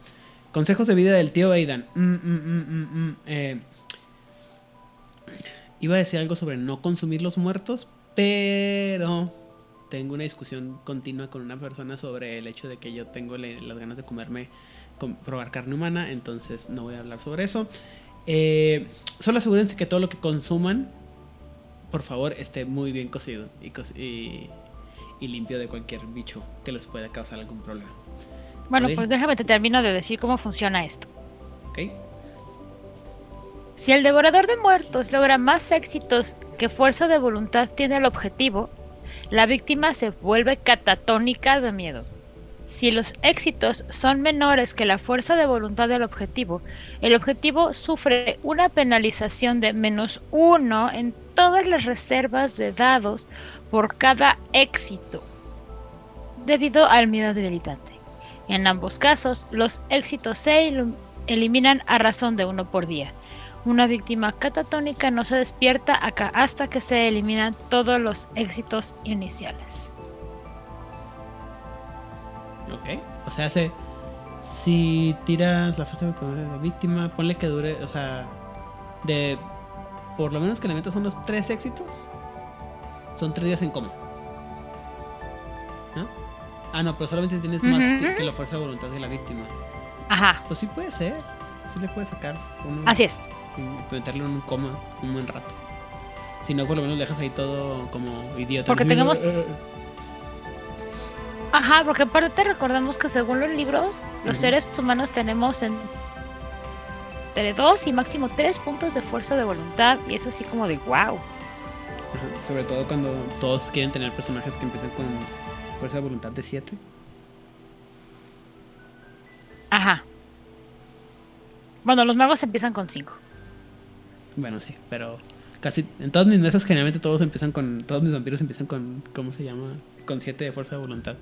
Consejos de vida del tío Aidan. Mm, mm, eh, iba a decir algo sobre no consumir los muertos, pero tengo una discusión continua con una persona sobre el hecho de que yo tengo le- las ganas de comerme, com- probar carne humana, entonces no voy a hablar sobre eso. Eh, solo asegúrense que todo lo que consuman por favor, esté muy bien cocido y, co- y, y limpio de cualquier bicho que les pueda causar algún problema. Bueno, pues déjame te termino de decir cómo funciona esto. ¿Ok? Si el devorador de muertos logra más éxitos que fuerza de voluntad tiene el objetivo, la víctima se vuelve catatónica de miedo. Si los éxitos son menores que la fuerza de voluntad del objetivo, el objetivo sufre una penalización de menos uno en todas las reservas de dados por cada éxito, debido al miedo debilitante. En ambos casos, los éxitos se eliminan a razón de uno por día. Una víctima catatónica no se despierta acá hasta que se eliminan todos los éxitos iniciales. Ok. O sea, hace. Si tiras la fuerza de la víctima, ponle que dure, o sea, de. Por lo menos que le metas unos tres éxitos, son tres días en coma. ¿No? Ah, no, pero solamente tienes más que la fuerza de voluntad de la víctima. Ajá, Pues sí puede ser. Sí le puedes sacar. uno- así es. y meterlo en un coma un buen rato. Si no, por lo menos lo dejas ahí todo como idiota. Porque tengamos- Ajá, porque aparte recordamos que según los libros, los seres humanos tenemos en- entre 2 y máximo 3 puntos de fuerza de voluntad y es así como de wow. Ajá, Sobre todo cuando todos quieren tener personajes que empiezan con fuerza de voluntad de 7. Ajá. Bueno, los magos empiezan con 5. Bueno, sí, pero casi en todas mis mesas generalmente todos empiezan con todos mis vampiros empiezan con ¿cómo se llama? Con 7 de fuerza de voluntad.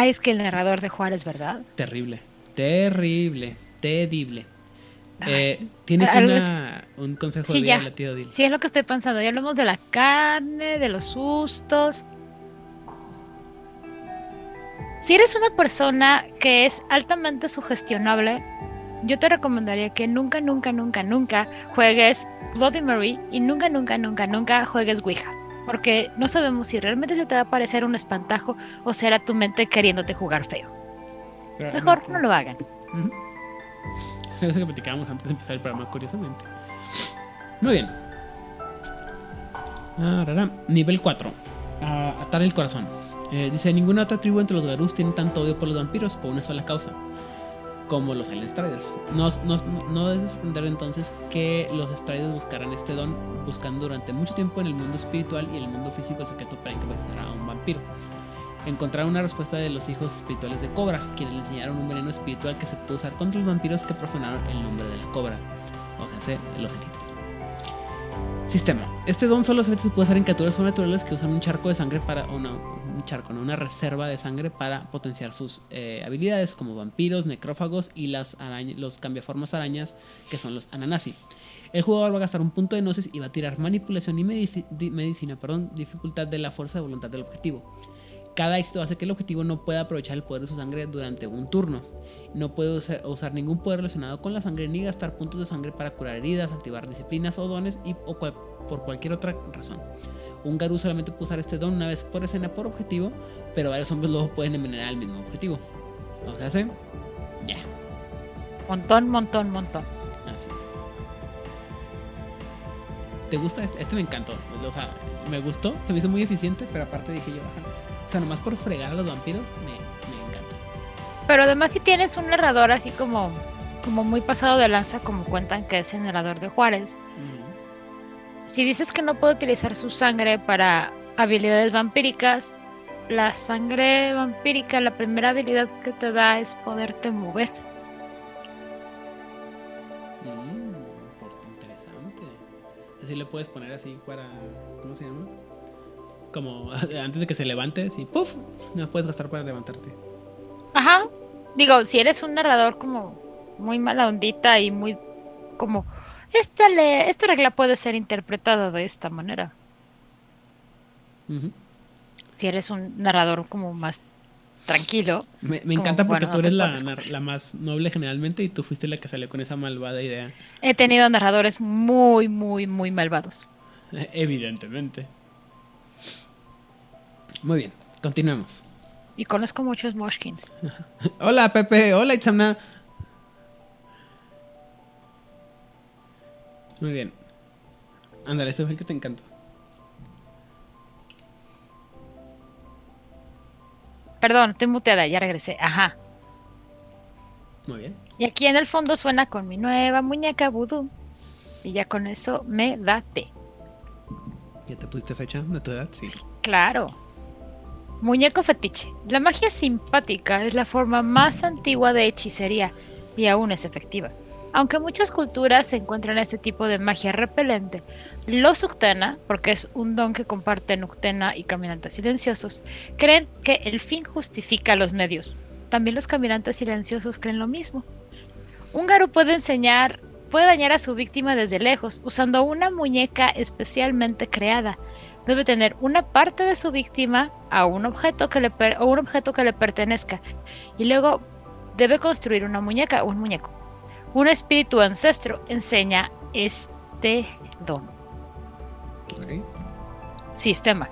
Ay, es que el narrador de Juárez, ¿verdad? Terrible, terrible, terrible. Eh, ¿Tienes una, un consejo Sí, de ya. tía Odil? Sí, es lo que estoy pensando. Ya hablamos de la carne, de los sustos. Si eres una persona que es altamente sugestionable, yo te recomendaría que nunca, nunca, nunca, nunca juegues Bloody Mary y nunca, nunca, nunca, nunca juegues Ouija. Porque no sabemos si realmente se te va a parecer un espantajo o será tu mente queriéndote jugar feo. Mejor no lo hagan. Ujú. Es lo que platicábamos antes de empezar el programa, curiosamente. Muy bien. Arara. Nivel 4. Ah, atar el corazón. Eh, dice, ninguna otra tribu entre los Garus tiene tanto odio por los vampiros por una sola causa como los Silent Striders. No, debes sorprender entonces que los Striders buscaran este don buscando durante mucho tiempo en el mundo espiritual y el mundo físico el secreto para incapacitar a un vampiro. Encontraron una respuesta de los hijos espirituales de Cobra, quienes le enseñaron un veneno espiritual que se puede usar contra los vampiros que profanaron el nombre de la cobra, o sea, los. Sistema. Este don solo se puede usar en criaturas sobrenaturales que usan un charco de sangre para una, un charco, ¿no? una reserva de sangre para potenciar sus eh, habilidades como vampiros, necrófagos y las los cambiaformas arañas que son los ananasi. El jugador va a gastar un punto de gnosis y va a tirar manipulación y medicina, perdón, dificultad de la fuerza de voluntad del objetivo. Cada éxito hace que el objetivo no pueda aprovechar el poder de su sangre durante un turno. No puede usar, ningún poder relacionado con la sangre ni gastar puntos de sangre para curar heridas, activar disciplinas o dones y, o por cualquier otra razón. Un Garú solamente puede usar este don una vez por escena por objetivo, pero varios hombres luego pueden envenenar el mismo objetivo. O sea, hace ya. Montón, montón, montón. Así es. ¿Te gusta este? Este me encantó. O sea, me gustó, se me hizo muy eficiente, pero aparte dije yo, o sea, nomás por fregar a los vampiros me, encanta. Pero además si tienes un narrador así como, como muy pasado de lanza, como cuentan que es el narrador de Juárez, si dices que no puede utilizar su sangre para habilidades vampíricas, la sangre vampírica, la primera habilidad que te da es poderte mover. Mm, interesante. Así le puedes poner así para. ¿Cómo se llama? Como antes de que se levante, y ¡puf! No puedes gastar para levantarte. Ajá. Digo, si eres un narrador como muy mala ondita y muy como esta, le, esta regla puede ser interpretada de esta manera. Si eres un narrador como más tranquilo. Me, encanta porque tú eres la, la, más noble generalmente y tú fuiste la que salió con esa malvada idea. He tenido narradores muy, muy, muy malvados. Evidentemente. Muy bien, continuemos. Y conozco muchos Moshkins. hola, Pepe. Hola, Itzamna. Muy bien. Ándale, este fue el que te encantó. Perdón, estoy muteada, ya regresé. Ajá. Muy bien. Y aquí en el fondo suena con mi nueva muñeca voodoo. Y ya con eso me date. ¿Ya te pusiste fecha de tu edad? sí claro. Muñeco fetiche. La magia simpática es la forma más antigua de hechicería y aún es efectiva. Aunque muchas culturas se encuentran este tipo de magia repelente, los Uctena, porque es un don que comparten Uctena y caminantes silenciosos, creen que el fin justifica los medios. También los caminantes silenciosos creen lo mismo. Un Garu puede enseñar, puede dañar a su víctima desde lejos usando una muñeca especialmente creada, debe tener una parte de su víctima a un objeto que le o un objeto que le pertenezca y luego debe construir una muñeca o un muñeco. Un espíritu ancestro enseña este don. Sistema.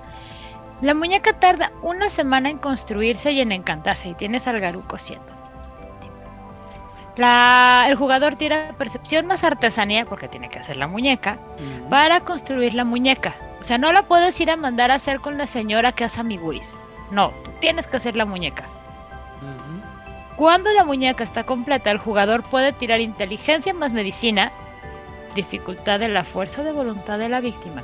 La muñeca tarda una semana en construirse y en encantarse y tienes al Garú cosiendo el jugador tira percepción más artesanía, porque tiene que hacer la muñeca, para construir la muñeca. O sea, no la puedes ir a mandar a hacer con la señora que hace amiguris. No, tú tienes que hacer la muñeca. Cuando la muñeca está completa, el jugador puede tirar inteligencia más medicina, dificultad de la fuerza de voluntad de la víctima.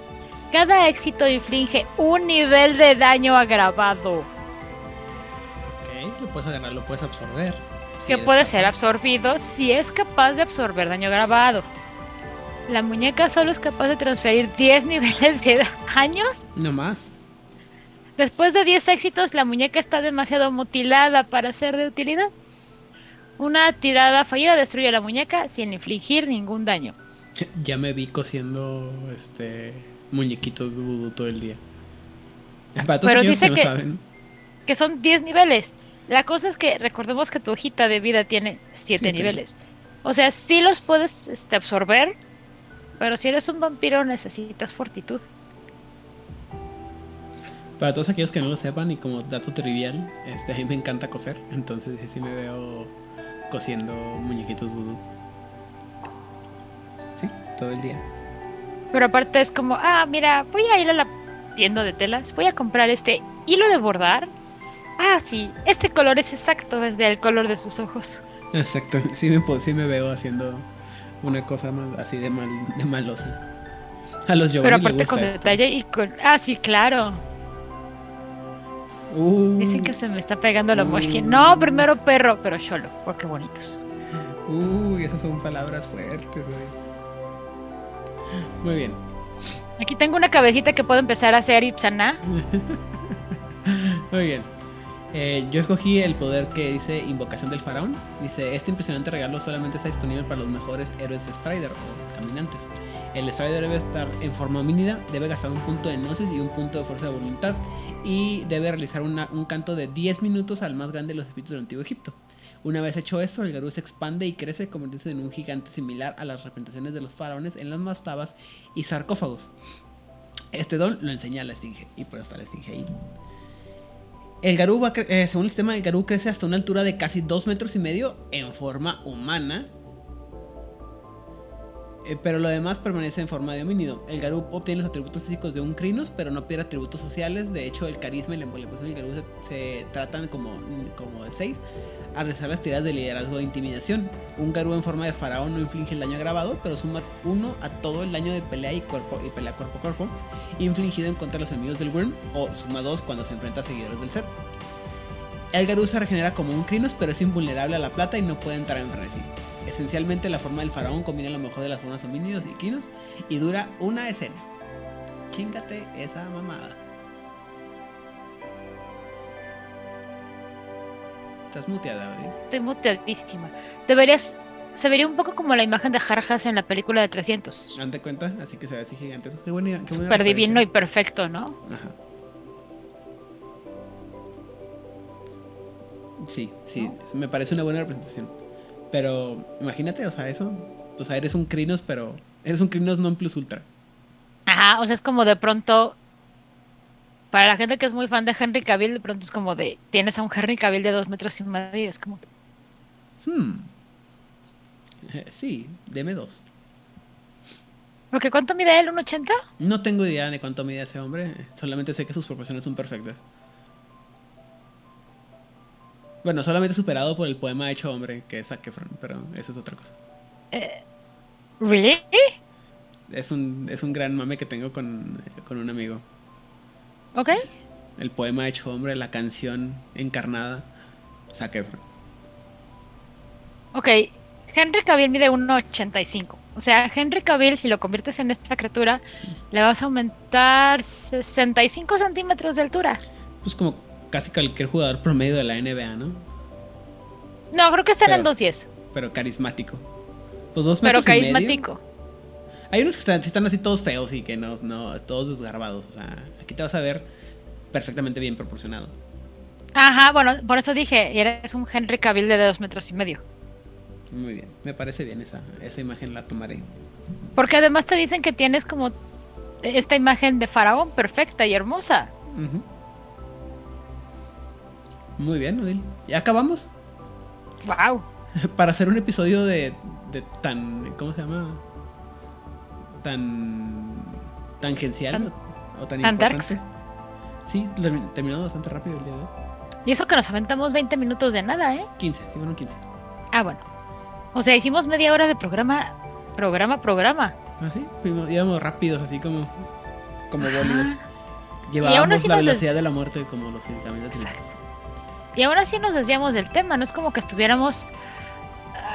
Cada éxito inflige un nivel de daño agravado. Ok, lo puedes agarrar, lo puedes absorber que puede ser absorbido si es capaz de absorber daño grabado. La muñeca solo es capaz de transferir 10 niveles de daños. No más. Después de 10 éxitos, la muñeca está demasiado mutilada para ser de utilidad. Una tirada fallida destruye la muñeca sin infligir ningún daño. Ya me vi cosiendo este muñequitos de vudú todo el día. Pero dice que, que son 10 niveles. La cosa es que recordemos que tu hojita de vida tiene siete niveles. O sea, sí los puedes este, absorber, pero si eres un vampiro necesitas fortitud. Para todos aquellos que no lo sepan y como dato trivial, este, a mí me encanta coser, entonces sí, sí me veo cosiendo muñequitos vudú. Sí, todo el día. Pero aparte es como, ah, mira, voy a ir a la tienda de telas, voy a comprar este hilo de bordar Ah, sí, este color es exacto, es del color de sus ojos. Exacto, sí me, sí me veo haciendo una cosa más así de, mal, de malosa. A los Giovanni Pero aparte gusta con esto. detalle y con... Ah, sí, claro. Uh, Dicen que se me está pegando la Uh. Moshkin. No, primero perro, pero cholo, porque bonitos. Uy, esas son palabras fuertes. güey. Muy bien. Aquí tengo una cabecita que puedo empezar a hacer Ipsana. Muy bien. Eh, yo escogí el poder que dice Invocación del Faraón. Dice, este impresionante regalo solamente está disponible para los mejores héroes de Strider o caminantes. El Strider debe estar en forma homínida, debe gastar un punto de gnosis y un punto de fuerza de voluntad y debe realizar un canto de 10 minutos al más grande de los espíritus del Antiguo Egipto. Una vez hecho esto, el Garú se expande y crece convirtiéndose en un gigante similar a las representaciones de los faraones en las mastabas y sarcófagos. Este don lo enseña la Esfinge y por eso está la Esfinge ahí. El Garú, va eh, según el sistema, el Garú crece hasta una altura de casi 2 metros y medio en forma humana. Eh, pero lo demás permanece en forma de homínido. El Garú obtiene los atributos físicos de un Crinos, pero no pierde atributos sociales. De hecho, el carisma y la envolvemos del Garú se, tratan como, como de 6 a realizar las tiradas de liderazgo e intimidación. Un Garú en forma de faraón no inflige el daño agravado, pero suma 1 a todo el daño de pelea y, cuerpo, y pelea cuerpo a cuerpo infligido en contra de los enemigos del Wyrm, o suma 2 cuando se enfrenta a seguidores del set. El Garú se regenera como un Crinos, pero es invulnerable a la plata y no puede entrar en frenesí. Esencialmente, la forma del faraón combina lo mejor de las formas homínidos y quinos y dura una escena. Chingate esa mamada. Estás muteada, ¿verdad? Estoy muteadísima. Deberías. Se vería un poco como la imagen de Harjas en la película de 300. Date cuenta, así que se ve así gigantesco. Qué buena, qué Súper divino y perfecto, ¿no? Ajá. Sí, sí, me parece una buena representación. Pero imagínate, o sea, eso. O sea, eres un Crinos, pero. Eres un Crinos non plus ultra. Ajá, o sea, es como de pronto. Para la gente que es muy fan de Henry Cavill, de pronto es como de. Tienes a un Henry Cavill de dos metros y medio. y Es como. Hmm. Eh, Sí, deme dos. Porque ¿cuánto mide él? ¿1,80? No tengo idea de cuánto mide ese hombre. Solamente sé que sus proporciones son perfectas. Bueno, solamente superado por el poema Hecho Hombre, que es Zac Efron, pero eso es otra cosa. Eh, ¿Really? Es un, es un gran mame que tengo con, con un amigo. Ok. El poema Hecho Hombre, la canción encarnada, Zac Efron. Ok. Henry Cavill mide 1,85. O sea, Henry Cavill, si lo conviertes en esta criatura, le vas a aumentar 65 centímetros de altura. Pues como casi cualquier jugador promedio de la NBA, ¿no? No, creo que en Pero- 2.10. Pero carismático. Pues dos Pero metros y medio. carismático. Hay unos que están, sí están así todos feos y que no, no, todos desgarbados. O sea, aquí te vas a ver perfectamente bien proporcionado. Ajá, bueno, por eso dije, eres un Henry Cavill de dos metros y medio. Muy bien, me parece bien esa, esa imagen, la tomaré. Porque además te dicen que tienes como esta imagen de faraón perfecta y hermosa. Ujú. Muy bien, Odil. ¿Ya acabamos? Wow. Para hacer un episodio de, de tan. ¿Cómo se llama? Tan. tangencial Tan- o, tan tan importante. darks. Sí, termi- terminamos bastante rápido el día de hoy. Y eso que nos aventamos 20 minutos de nada, ¿eh? 15, sí, fueron 15. Ah, bueno. O sea, hicimos media hora de programa, programa, programa. Ah, sí, fuimos, íbamos rápidos, así como. como aún Llevábamos la velocidad de la muerte como los también Exacto. Y aún así nos desviamos del tema, no es como que estuviéramos...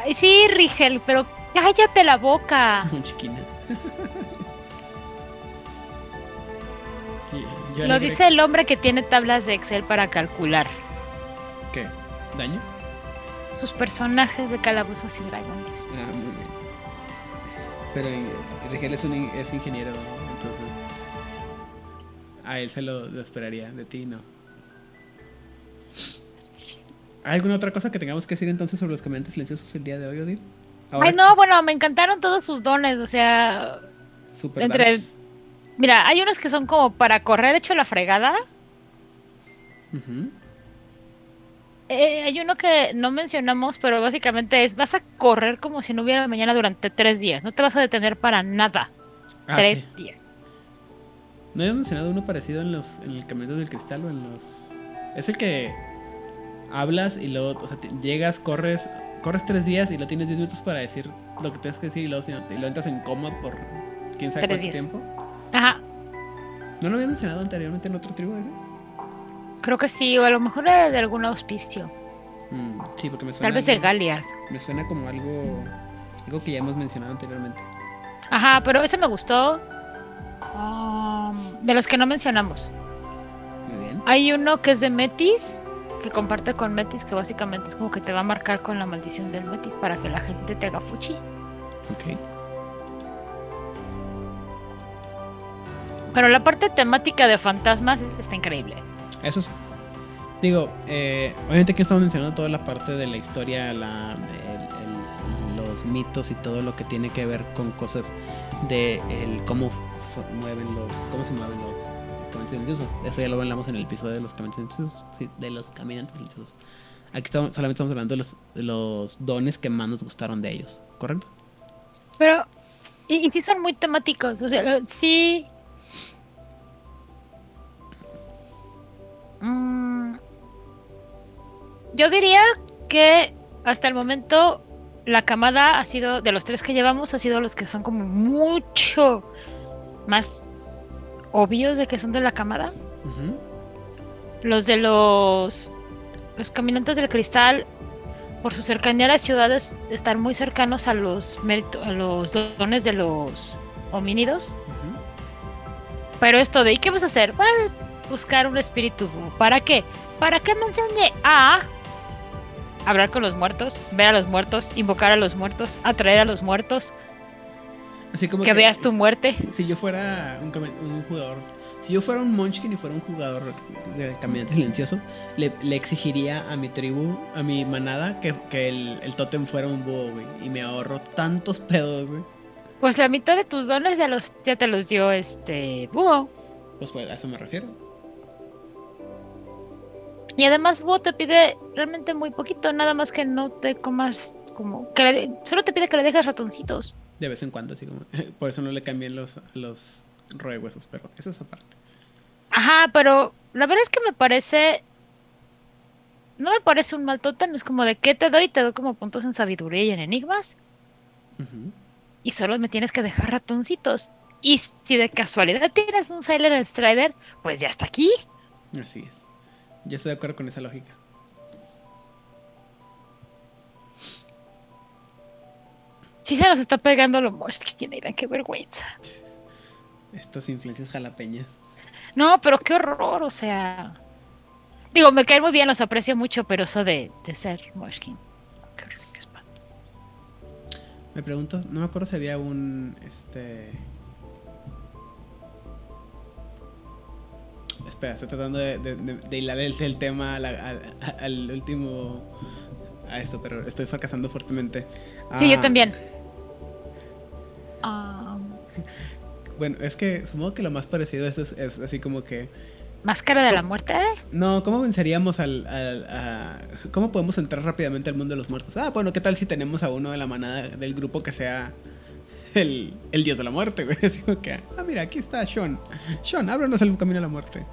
Ay, sí, Rigel, pero cállate la boca. Muy chiquina. Yo Lo dice el hombre que tiene tablas de Excel para calcular ¿Qué? ¿Daño? sus personajes de calabozos y dragones. Ah, muy bien. Pero eh, Rigel es, un, es ingeniero, entonces. A él se lo, lo esperaría, de ti no. ¿Hay alguna otra cosa que tengamos que decir entonces sobre los caminantes silenciosos el día de hoy, Odil? Ay, no, bueno, me encantaron todos sus dones, o sea, Super entre- darks. mira, hay unos que son como para correr hecho la fregada. Eh, hay uno que no mencionamos, pero básicamente es, vas a correr como si no hubiera mañana durante tres días, no te vas a detener para nada, Ah, tres sí. días. ¿No habías mencionado uno parecido en los en el Caminantes del Cristal o en los. Es el que hablas y luego, o sea, te- llegas, corres, corres tres días y lo tienes 10 minutos para decir lo que tienes que decir y luego si no, y lo entras en coma por quién sabe cuánto tiempo. Ajá, ¿No lo había mencionado anteriormente en otro tribu ese? creo que sí, o a lo mejor era de algún auspicio. Mm, sí, porque me suena. Tal vez de Galliard. Me suena como algo, algo que ya hemos mencionado anteriormente. Ajá, pero ese me gustó. Um, de los que no mencionamos. Muy bien. Hay uno que es de Metis, que comparte con Metis, que básicamente es como que te va a marcar con la maldición del Metis para que la gente te haga fuchi. Ok. Pero la parte temática de fantasmas está increíble. Eso sí. Digo, eh, obviamente aquí estamos mencionando toda la parte de la historia, la, el- el- los mitos y todo lo que tiene que ver con cosas de el cómo mueven los, cómo se mueven los, silenciosos. Eso ya lo hablamos en el episodio de los caminantes silenciosos. sí, de los caminantes silenciosos. Aquí estamos, solamente estamos hablando de los, dones que más nos gustaron de ellos, ¿correcto? Pero, y, y sí son muy temáticos. O sea, sí. Mm, yo diría que hasta el momento la camada ha sido, de los tres que llevamos, ha sido los que son como mucho más obvios de que son de la camada. Los de los, los caminantes del cristal, por su cercanía a las ciudades, están muy cercanos a los, a los dones de los homínidos. Pero esto de, ¿y qué vas a hacer? Voy a buscar un espíritu. ¿Para qué? Para que me enseñe a hablar con los muertos, ver a los muertos, invocar a los muertos, atraer a los muertos, Así como que veas tu muerte. Si yo fuera un, jugador, si yo fuera un Munchkin y fuera un jugador de caminante silencioso, le, le exigiría a mi tribu, a mi manada, que, que el, el tótem fuera un búho, güey. Y me ahorro tantos pedos, güey. Pues la mitad de tus dones ya, los, ya te los dio este búho. Pues, pues a eso me refiero. Y además Búho te pide realmente muy poquito, nada más que no te comas como... Que le de- solo te pide que le dejes ratoncitos. De vez en cuando, así como. Por eso no le cambié los, los roehuesos, pero eso es aparte. Ajá, pero la verdad es que me parece... No me parece un mal tótem, es como de ¿qué te doy? Te doy como puntos en sabiduría y en enigmas. Ujú. Y solo me tienes que dejar ratoncitos. Y si de casualidad tienes un Silent Strider, pues ya está aquí. Así es. Yo estoy de acuerdo con esa lógica. Si se nos está pegando lo Moshkin, Aidan, qué vergüenza. Estas influencias jalapeñas. No, pero qué horror, o sea. Digo, me caen muy bien, los aprecio mucho, pero eso de, de ser Moshkin. Qué horror, qué espanto. Me pregunto, no me acuerdo si había un. Este. Espera, estoy tratando de, de- de- de hilar el, el tema al, al- al último. A esto, pero estoy fracasando fuertemente. Sí, yo Ah, también. Bueno, es que supongo que lo más parecido es, es, es así como que. Máscara de la muerte. No, ¿cómo venceríamos al. al- a- ¿Cómo podemos entrar rápidamente al mundo de los muertos? Ah, bueno, ¿qué tal si tenemos a uno de la manada del grupo que sea el, el dios de la muerte, güey? Así como que, ah, mira, aquí está Sean. Sean, ábranos el camino a la muerte.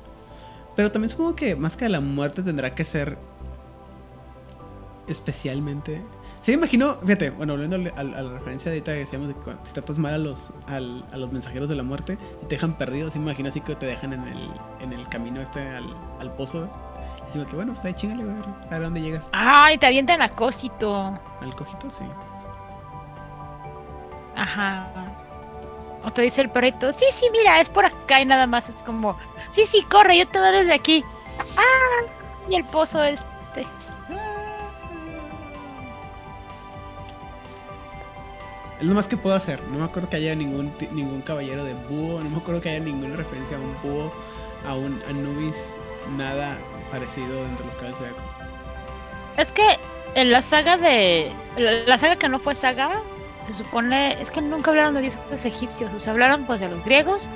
Pero también supongo que más que de la muerte tendrá que ser especialmente. Sí, me imagino, fíjate, bueno, volviendo al- al- a la referencia de ahorita que decíamos de que si tratas mal a los, al- a los mensajeros de la muerte y te dejan perdidos, sí me imagino así que te dejan en el, en el camino este al, al pozo. Y digo que bueno, pues ahí chingale, güey, a a ver dónde llegas. Ay, te avientan a cosito. Al cojito, sí. Ajá. O te dice el perrito, sí, sí, mira, es por acá y nada más. Es como, sí, sí, corre, yo te veo desde aquí. Ah, y el pozo es Es lo más que puedo hacer. No me acuerdo que haya ningún, ningún caballero de búho. No me acuerdo que haya ninguna referencia a un búho, a un Anubis, nada parecido entre los caballos zodiaco. Es que en la saga de. La, saga que no fue saga, se supone. Es que nunca hablaron de dioses egipcios. O sea, hablaron pues de los griegos,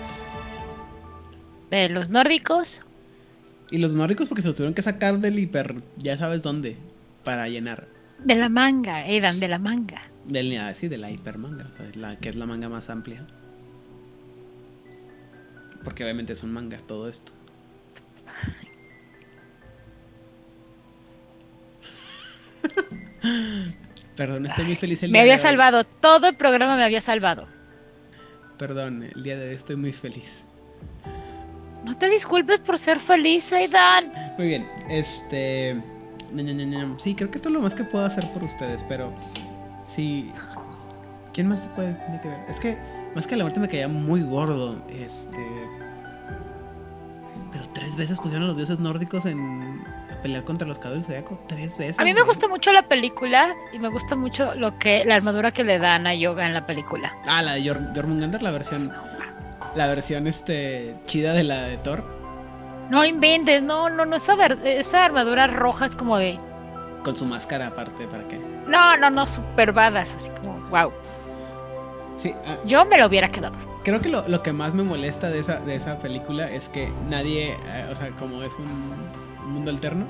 de los nórdicos. Y los nórdicos porque se los tuvieron que sacar del hiper, ya sabes dónde, para llenar. De la manga, Aidan, de la manga. Del, ah, sí, de la hipermanga, o sea, la, que es la manga más amplia. Porque obviamente es un manga todo esto. Perdón, estoy muy feliz el Me día había de hoy. salvado, todo el programa me había salvado. Perdón, el día de hoy estoy muy feliz. No te disculpes por ser feliz, Aidan. Muy bien, este. Sí, creo que esto es lo más que puedo hacer por ustedes, pero. Sí. ¿Quién más te puede tiene que ver? Es que, más que la muerte me caía muy gordo. Este. Pero tres veces pusieron a los dioses nórdicos en. a pelear contra los caballos del zodiaco. Tres veces. A mí me güey. gusta mucho la película y me gusta mucho lo que la armadura que le dan a Yoga en la película. Ah, la de Jor- Jormungandr, la versión. La versión este. chida de la de Thor. No inventes, no, no, no, esa, esa armadura roja es como de... Con su máscara aparte, ¿para qué? No, no, no, super badass, así como, wow. Sí, ah, Yo me lo hubiera quedado. Creo que lo, lo que más me molesta de esa, de esa película es que nadie, eh, o sea, como es un mundo alterno,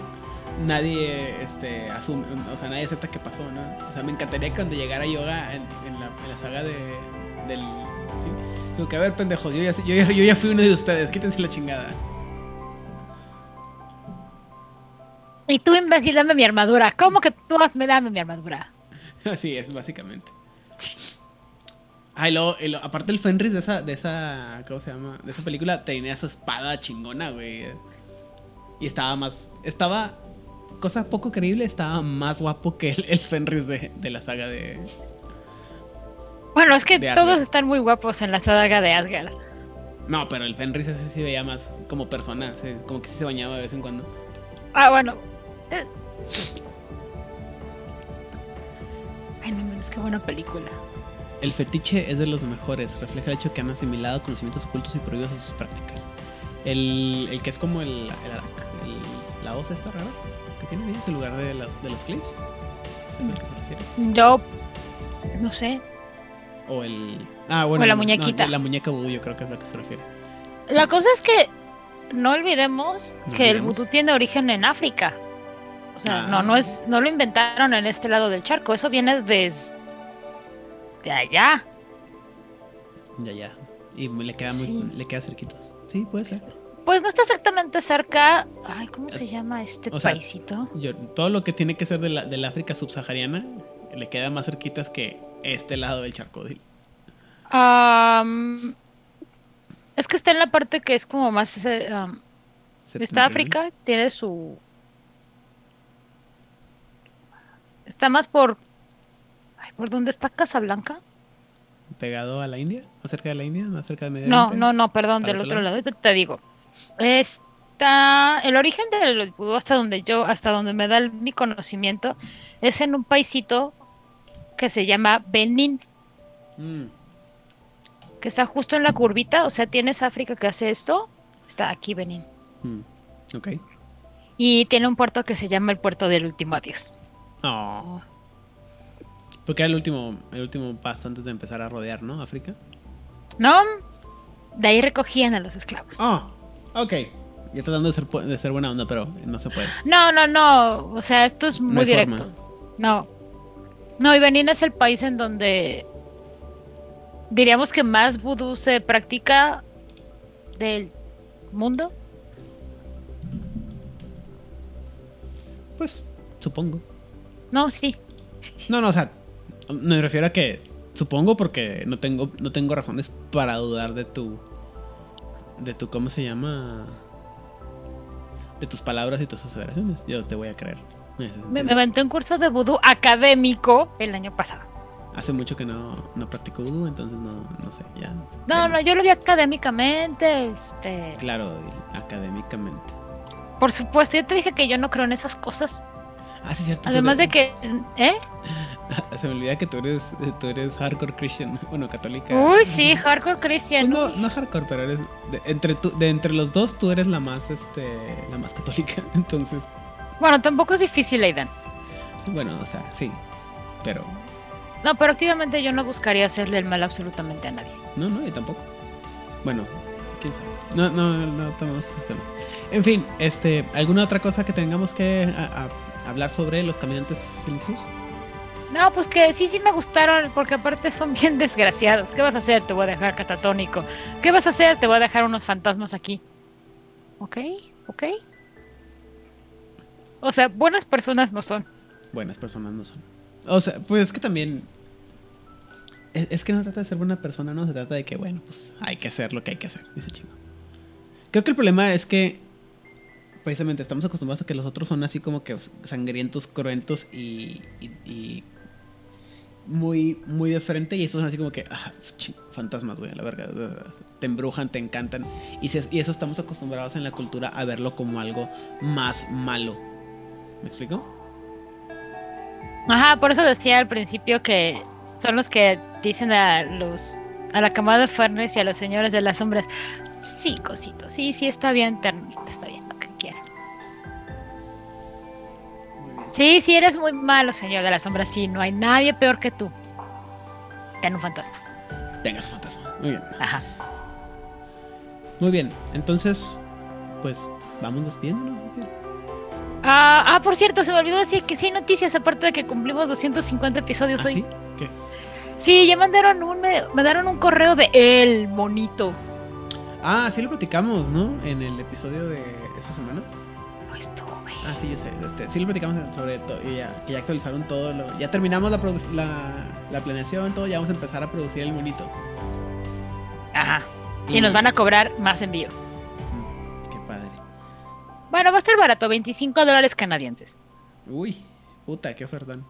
nadie este, asume, o sea, nadie acepta que pasó, ¿no? O sea, me encantaría que cuando llegara Yoga en, en la, en la saga de, del... ¿sí? Digo que, a ver, pendejos, yo ya, yo, ya, yo ya fui uno de ustedes, quítense la chingada. Y tú, imbécil, dame mi armadura. ¿Cómo que tú me dame mi armadura? Así es, básicamente. Ah, y luego, y luego, aparte el Fenris de esa, de esa, ¿cómo se llama? De esa película tenía su espada chingona, güey. Y estaba más, estaba, cosa poco creíble, estaba más guapo que el, el Fenris de, de la saga de... Bueno, es que todos están muy guapos en la saga de Asgard. No, pero el Fenris ese sí veía más como persona, como que sí se bañaba de vez en cuando. Ah, bueno. Ay, no mames, qué buena película. El fetiche es de los mejores, refleja el hecho que han asimilado conocimientos ocultos y prohibidos a sus prácticas. El, el que es como el, el, el- la voz esta rara que tienen ellos en lugar de las de los clips. ¿Es al que se refiere? Yo, no sé. O el. Ah, bueno. O la no, muñequita. la muñeca vudú, yo creo que es a la que se refiere. La cosa es que no olvidemos No que el vudú tiene origen en África. O sea, Ah. no, no es, no lo inventaron en este lado del charco. Eso viene desde de allá. Ya, ya. Y le queda muy, Sí. le queda cerquitos. Sí, puede ser. Pues no está exactamente cerca. Ay, ¿cómo Es- se llama este o sea, paisito? Yo, todo lo que tiene que ser de la, del África subsahariana le queda más cerquitas que este lado del charco. Am, es que está en la parte que es como más. am, está. África, tiene su. Está más por. Ay, ¿Por dónde está Casablanca? Pegado a la India, más cerca de la India, más cerca de Medio No, Oriente. no, no, perdón, ¿Para del otro otro lado? te digo. Está. El origen del vudú, hasta donde yo, hasta donde me da el- mi conocimiento, es en un paisito que se llama Benín, Mm, que está justo en la curvita. O sea, tienes África que hace esto. Está aquí Benín. mm, Ok. Y tiene un puerto que se llama el puerto del último adiós. Oh. Porque era el último, el último paso antes de empezar a rodear, ¿no? África. ¿No? De ahí recogían a los esclavos. Ah, ok. Yo tratando de ser, pu- de ser buena onda, pero no se puede. No, no, no. O sea, esto es No muy directo. No. No, y Benín es el país en donde diríamos que más vudú se practica del mundo. Pues, supongo. No, sí. No, no, o sea, me refiero a que supongo porque no tengo, no tengo razones para dudar de tu, de tu, ¿cómo se llama? De tus palabras y tus aseveraciones. Yo te voy a creer. Me, me aventé un curso de vudú académico el año pasado. Hace mucho que no, no practico vudú, entonces no, no sé, ya. No, ya no, yo lo vi académicamente. Este, Claro, académicamente. por supuesto, yo te dije que yo no creo en esas cosas. Ah, sí, cierto. Además de que, ¿eh? Se me olvida que tú eres, tú eres hardcore Christian, bueno, católica. Uy, sí, hardcore Pues Christian. no, uy. no hardcore, pero eres de, entre tú- de entre los dos tú eres la más este la más católica, entonces, Bueno, tampoco es difícil, Aidan. bueno, o sea, sí. Pero No, pero activamente yo no buscaría hacerle el mal absolutamente a nadie. no, no, y tampoco. Bueno, quién sabe. No no no tomemos esos temas. En fin, este, ¿alguna otra cosa que tengamos que a- a- hablar sobre los caminantes silenciosos? No, pues que sí, sí me gustaron, porque aparte son bien desgraciados. ¿Qué vas a hacer? Te voy a dejar catatónico. ¿Qué vas a hacer? Te voy a dejar unos fantasmas aquí. ¿Ok? ¿Ok? O sea, buenas personas no son. buenas personas no son. O sea, pues es que también. Es, es que no trata de ser buena persona, no se trata de que, bueno, pues hay que hacer lo que hay que hacer, dice chingo. Creo que el problema es que. Precisamente estamos acostumbrados a que los otros son así como que sangrientos, cruentos y. muy, muy de frente. Y estos son así como que. Ah, fantasmas, güey, la verga. Te embrujan, te encantan. Y, eso estamos acostumbrados en la cultura a verlo como algo más malo. ¿Me explico? Ajá, por eso decía al principio que son los que dicen a los a la camada de Furnace y a los señores de las sombras, sí, cosito, sí, sí, está bien, ternita, está bien, Sí, sí, eres muy malo, señor de las sombras, sí, no hay nadie peor que tú. En un fantasma. Tenga su fantasma. Muy bien. Ajá. Muy bien. Entonces, pues vamos despidiéndonos. Ah, ah, por cierto, se me olvidó decir que sí hay noticias, aparte de que cumplimos 250 episodios ¿Ah, hoy. sí? ¿Qué? Sí, ya mandaron un, me, mandaron un correo de el monito. Ah, sí lo platicamos, ¿no? En el episodio de esta semana. No estuve. Ah, sí, yo sé. Este, sí lo platicamos sobre todo. Y ya, que ya actualizaron todo. Lo, ya terminamos la, la, la planeación, todo. Ya vamos a empezar a producir el monito. Ajá. Y nos van a cobrar más envío. Mm, Qué padre. Bueno, va a estar barato, 25 dólares canadienses. Uy, puta, qué ofertón.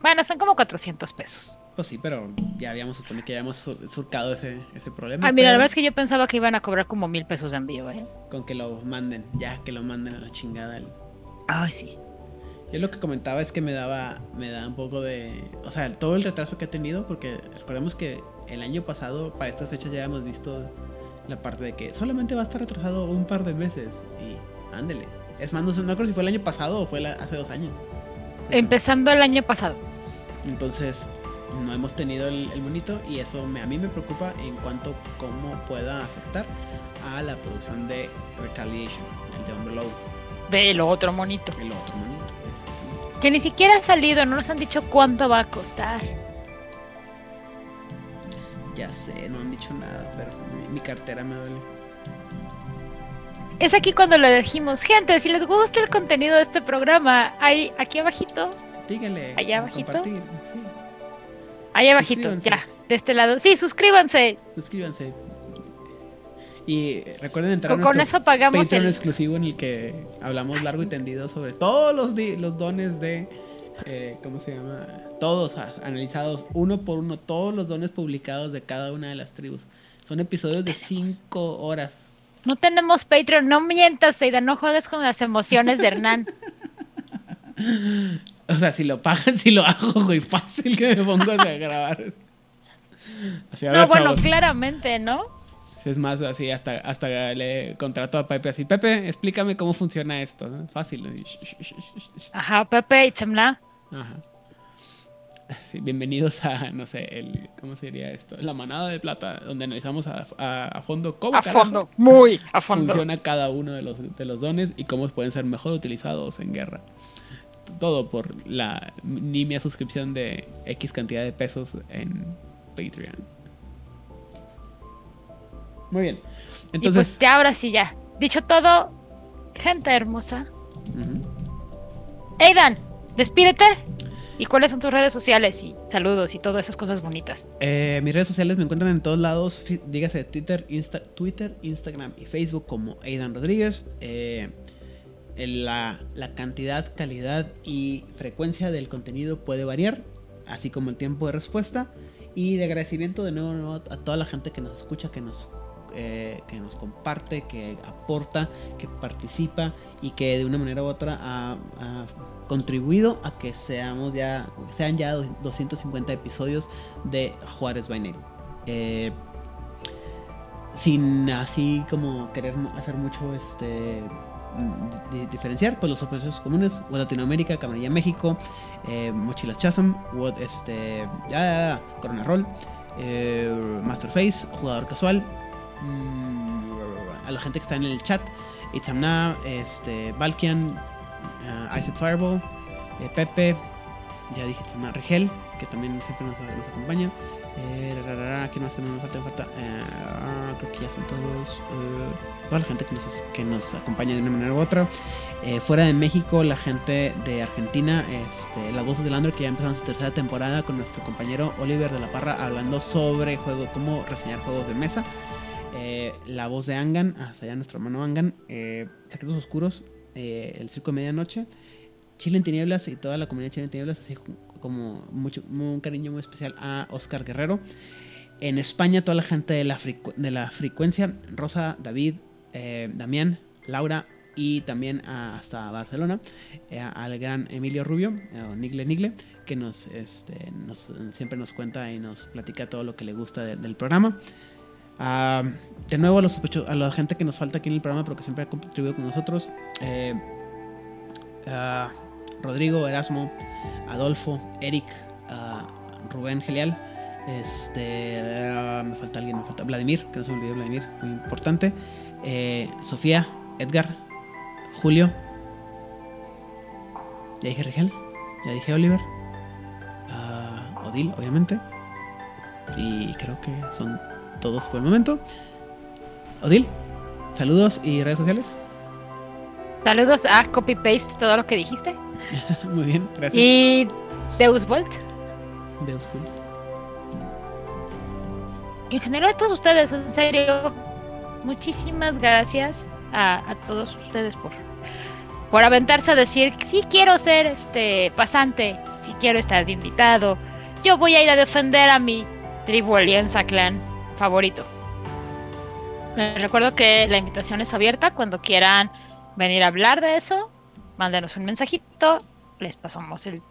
Bueno, son como 400 pesos. Pues sí, pero ya habíamos supone que ya habíamos sur- surcado ese, ese problema. Ah, mira, la verdad es que yo pensaba que iban a cobrar como mil pesos de envío, ¿eh? Con que lo manden, ya que lo manden a la chingada. el- Ay, sí. Yo lo que comentaba es que me daba, me da un poco de, o sea, todo el retraso que ha tenido, porque recordemos que el año pasado, para estas fechas ya hemos visto la parte de que solamente va a estar retrasado un par de meses y ándele. Es más, no, sé- no creo si fue el año pasado o fue la- hace dos años. Empezando el año pasado. Entonces, no hemos tenido el, el monito y eso me- a mí me preocupa en cuanto cómo pueda afectar a la producción de Retaliation, el de Umbrella, Ve el otro monito. el otro monito. exactamente. Que ni siquiera ha salido, no nos han dicho cuánto va a costar. Ya sé, no han dicho nada, pero mi, mi cartera me duele. Es aquí cuando le dijimos, gente, si les gusta el contenido de este programa, hay aquí abajito, Píguenle. Allá abajito. compartir, Sí, ahí abajito, ya, de este lado. Sí, suscríbanse. suscríbanse. Y recuerden entrar Con, a con eso pagamos Patreon el... exclusivo en el que hablamos largo y tendido sobre todos los, los dones de. eh, ¿Cómo se llama? Todos analizados uno por uno, todos los dones publicados de cada una de las tribus. Son episodios de 5 horas. No tenemos Patreon, no mientas, Seida, no juegues con las emociones de Hernán. O sea, si lo pagan, si lo hago, güey, fácil que me pongo a grabar. Así, No, ver, bueno, chavos. claramente, ¿no? Es más, así, hasta, hasta le contrato a Pepe así, Pepe, explícame cómo funciona esto. ¿no? Fácil. Ajá, Pepe y Chamla. Ajá. Sí, bienvenidos a, no sé, el, ¿cómo sería esto? La manada de plata, donde analizamos a, a- a fondo cómo A fondo, muy a fondo. funciona cada uno de los, de los dones y cómo pueden ser mejor utilizados en guerra. Todo por la nimia suscripción de X cantidad de pesos en Patreon. Muy bien. y Entonces, pues ya, ahora sí, ya. Dicho todo, gente hermosa. Aidan, despídete. ¿Y cuáles son tus redes sociales? Y saludos y todas esas cosas bonitas. Eh, mis redes sociales me encuentran en todos lados, dígase Twitter, Insta- Twitter, Instagram y Facebook como Aidan Rodríguez. Eh, la, cantidad, calidad y frecuencia del contenido puede variar, así como el tiempo de respuesta. Y de agradecimiento de nuevo, a toda la gente que nos escucha, que nos, eh, que nos comparte, que aporta, que participa y que de una manera u otra ha, contribuido a que seamos ya, sean ya 250 episodios de Juárez by. Eh, sin así como querer hacer mucho este diferenciar pues los operaciones comunes World Latinoamérica Camarilla México eh, Mochilas Chasm World este ya, Corona Roll eh, Masterface jugador casual mm, a la gente que está en el chat Itzamna este Valkian uh, Iced Fireball eh, Pepe ya dije Itzamna Rigel que también siempre nos, nos acompaña Eh, ¿Quién más me falta? Falta eh, creo que ya son todos. Toda la gente que nos, que nos acompaña de una manera u otra. Eh, fuera de México, la gente de Argentina, este, las voces del Android que ya empezaron su tercera temporada con nuestro compañero Oliver de la Parra hablando sobre juego, cómo reseñar juegos de mesa. Eh, la voz de Angan, hasta allá nuestro hermano Angan. eh, Secretos Oscuros, eh, El Circo de Medianoche. Chile en Tinieblas y toda la comunidad Chile en Tinieblas, así como mucho, un cariño muy especial a Oscar Guerrero. En España, toda la gente de la, de la frecuencia, Rosa, David, eh, Damián, Laura y también hasta Barcelona, eh, al gran Emilio Rubio, eh, Nigle Nigle, que nos, este, nos- siempre nos cuenta y nos platica todo lo que le gusta de- del programa. Ah, de nuevo a, los a la gente que nos falta aquí en el programa, pero que siempre ha contribuido con nosotros. eh, ah, Rodrigo, Erasmo, Adolfo, Eric, ah, Rubén Gelial. Este, me falta alguien, me falta Vladimir, que no se me Vladimir, muy importante. Eh, Sofía, Edgar, Julio. Ya dije Rigel, ya dije Oliver. ah, Odil, obviamente. Y creo que son todos por el momento. Odil, saludos y redes sociales. Saludos a copy paste todo lo que dijiste. Muy bien, gracias. Y Deus Volt. Deus. Y en general todos ustedes, en serio, muchísimas gracias a, a todos ustedes por, por aventarse a decir, sí quiero ser este pasante, sí quiero estar de invitado, yo voy a ir a defender a mi tribu alianza clan favorito. Les recuerdo que la invitación es abierta cuando quieran venir a hablar de eso, mándenos un mensajito, les pasamos el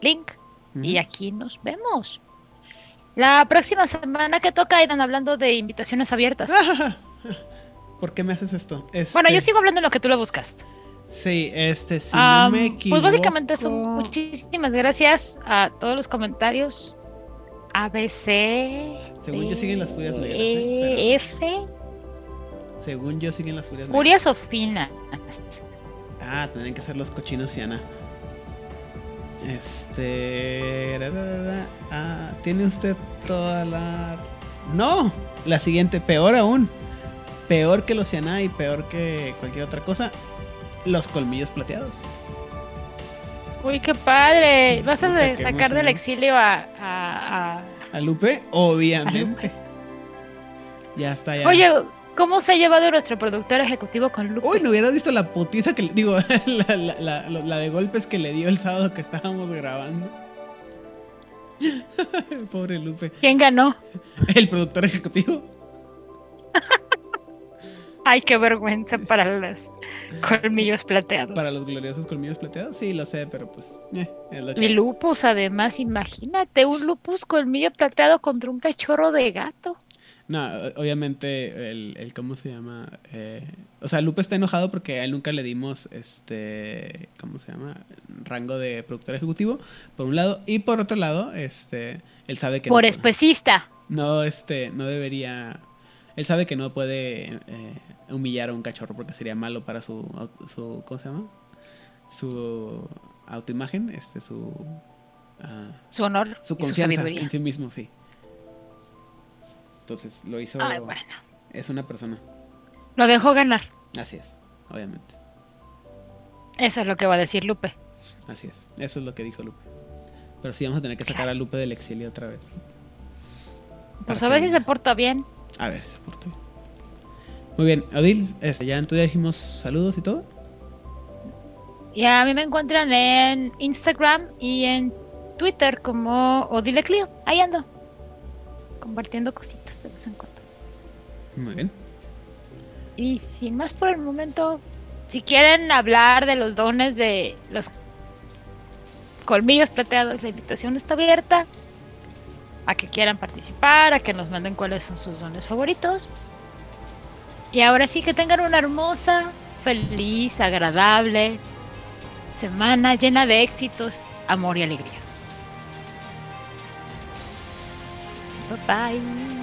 link y aquí nos vemos. La próxima semana que toca irán hablando de invitaciones abiertas. ¿Por qué me haces esto? Bueno, yo Este, sigo hablando en lo que tú lo buscas. Sí, este, si no me equivoco. pues básicamente eso. Muchísimas gracias a todos los comentarios. ABC. Según yo siguen las furias negras, E, ¿eh? F. Según yo siguen las furias. negras. Furias o finas. Ah, tendrían que ser los cochinos Fiana. Este. Ah, tiene usted toda la. No, la siguiente, peor aún. Peor que los Fiana y peor que cualquier otra cosa. Los colmillos plateados. Uy, qué padre. Vas a Puta, sacar del exilio a- a- a A Lupe, obviamente. Ya está, ya. Oye, ¿cómo se ha llevado nuestro productor ejecutivo con Lupe? Uy, no hubieras visto la putiza que le digo, la, la- la- la de golpes que le dio el sábado que estábamos grabando. Pobre Lupe. ¿Quién ganó? El productor ejecutivo. Ay, qué vergüenza para los colmillos plateados. Para los gloriosos colmillos plateados, sí, lo sé, pero pues. eh, es lo que- Y lupus, además, imagínate un lupus colmillo plateado contra un cachorro de gato. No, obviamente, el, el ¿cómo se llama? Eh, o sea, Lupe está enojado porque a él nunca le dimos este. ¿Cómo se llama? Rango de productor ejecutivo, por un lado. Y por otro lado, este. Él sabe que. Por no, especista. no, este, no debería. Él sabe que no puede eh, humillar a un cachorro porque sería malo para su, su ¿cómo se llama? Su autoimagen, este, su, ah, Su honor su y su confianza sabiduría. en sí mismo, sí. Entonces lo hizo. Ay, bueno. Es una persona. Lo dejó ganar. Así es, obviamente. Eso es lo que va a decir Lupe. Así es. Eso es lo que dijo Lupe. Pero sí vamos a tener que sacar a Lupe del exilio otra vez. Pues a ver si se porta bien. A ver si se porta bien. Muy bien, Odil, este, ya entonces ya dijimos saludos y todo. Y a mí me encuentran en Instagram y en Twitter como Odile Clio. Ahí ando. Compartiendo cositas de vez en cuando. Muy bien. Y sin más por el momento, si quieren hablar de los dones de los colmillos plateados, la invitación está abierta. A que quieran participar, a que nos manden cuáles son sus dones favoritos. Y ahora sí que tengan una hermosa, feliz, agradable semana llena de éxitos, amor y alegría. Bye-bye.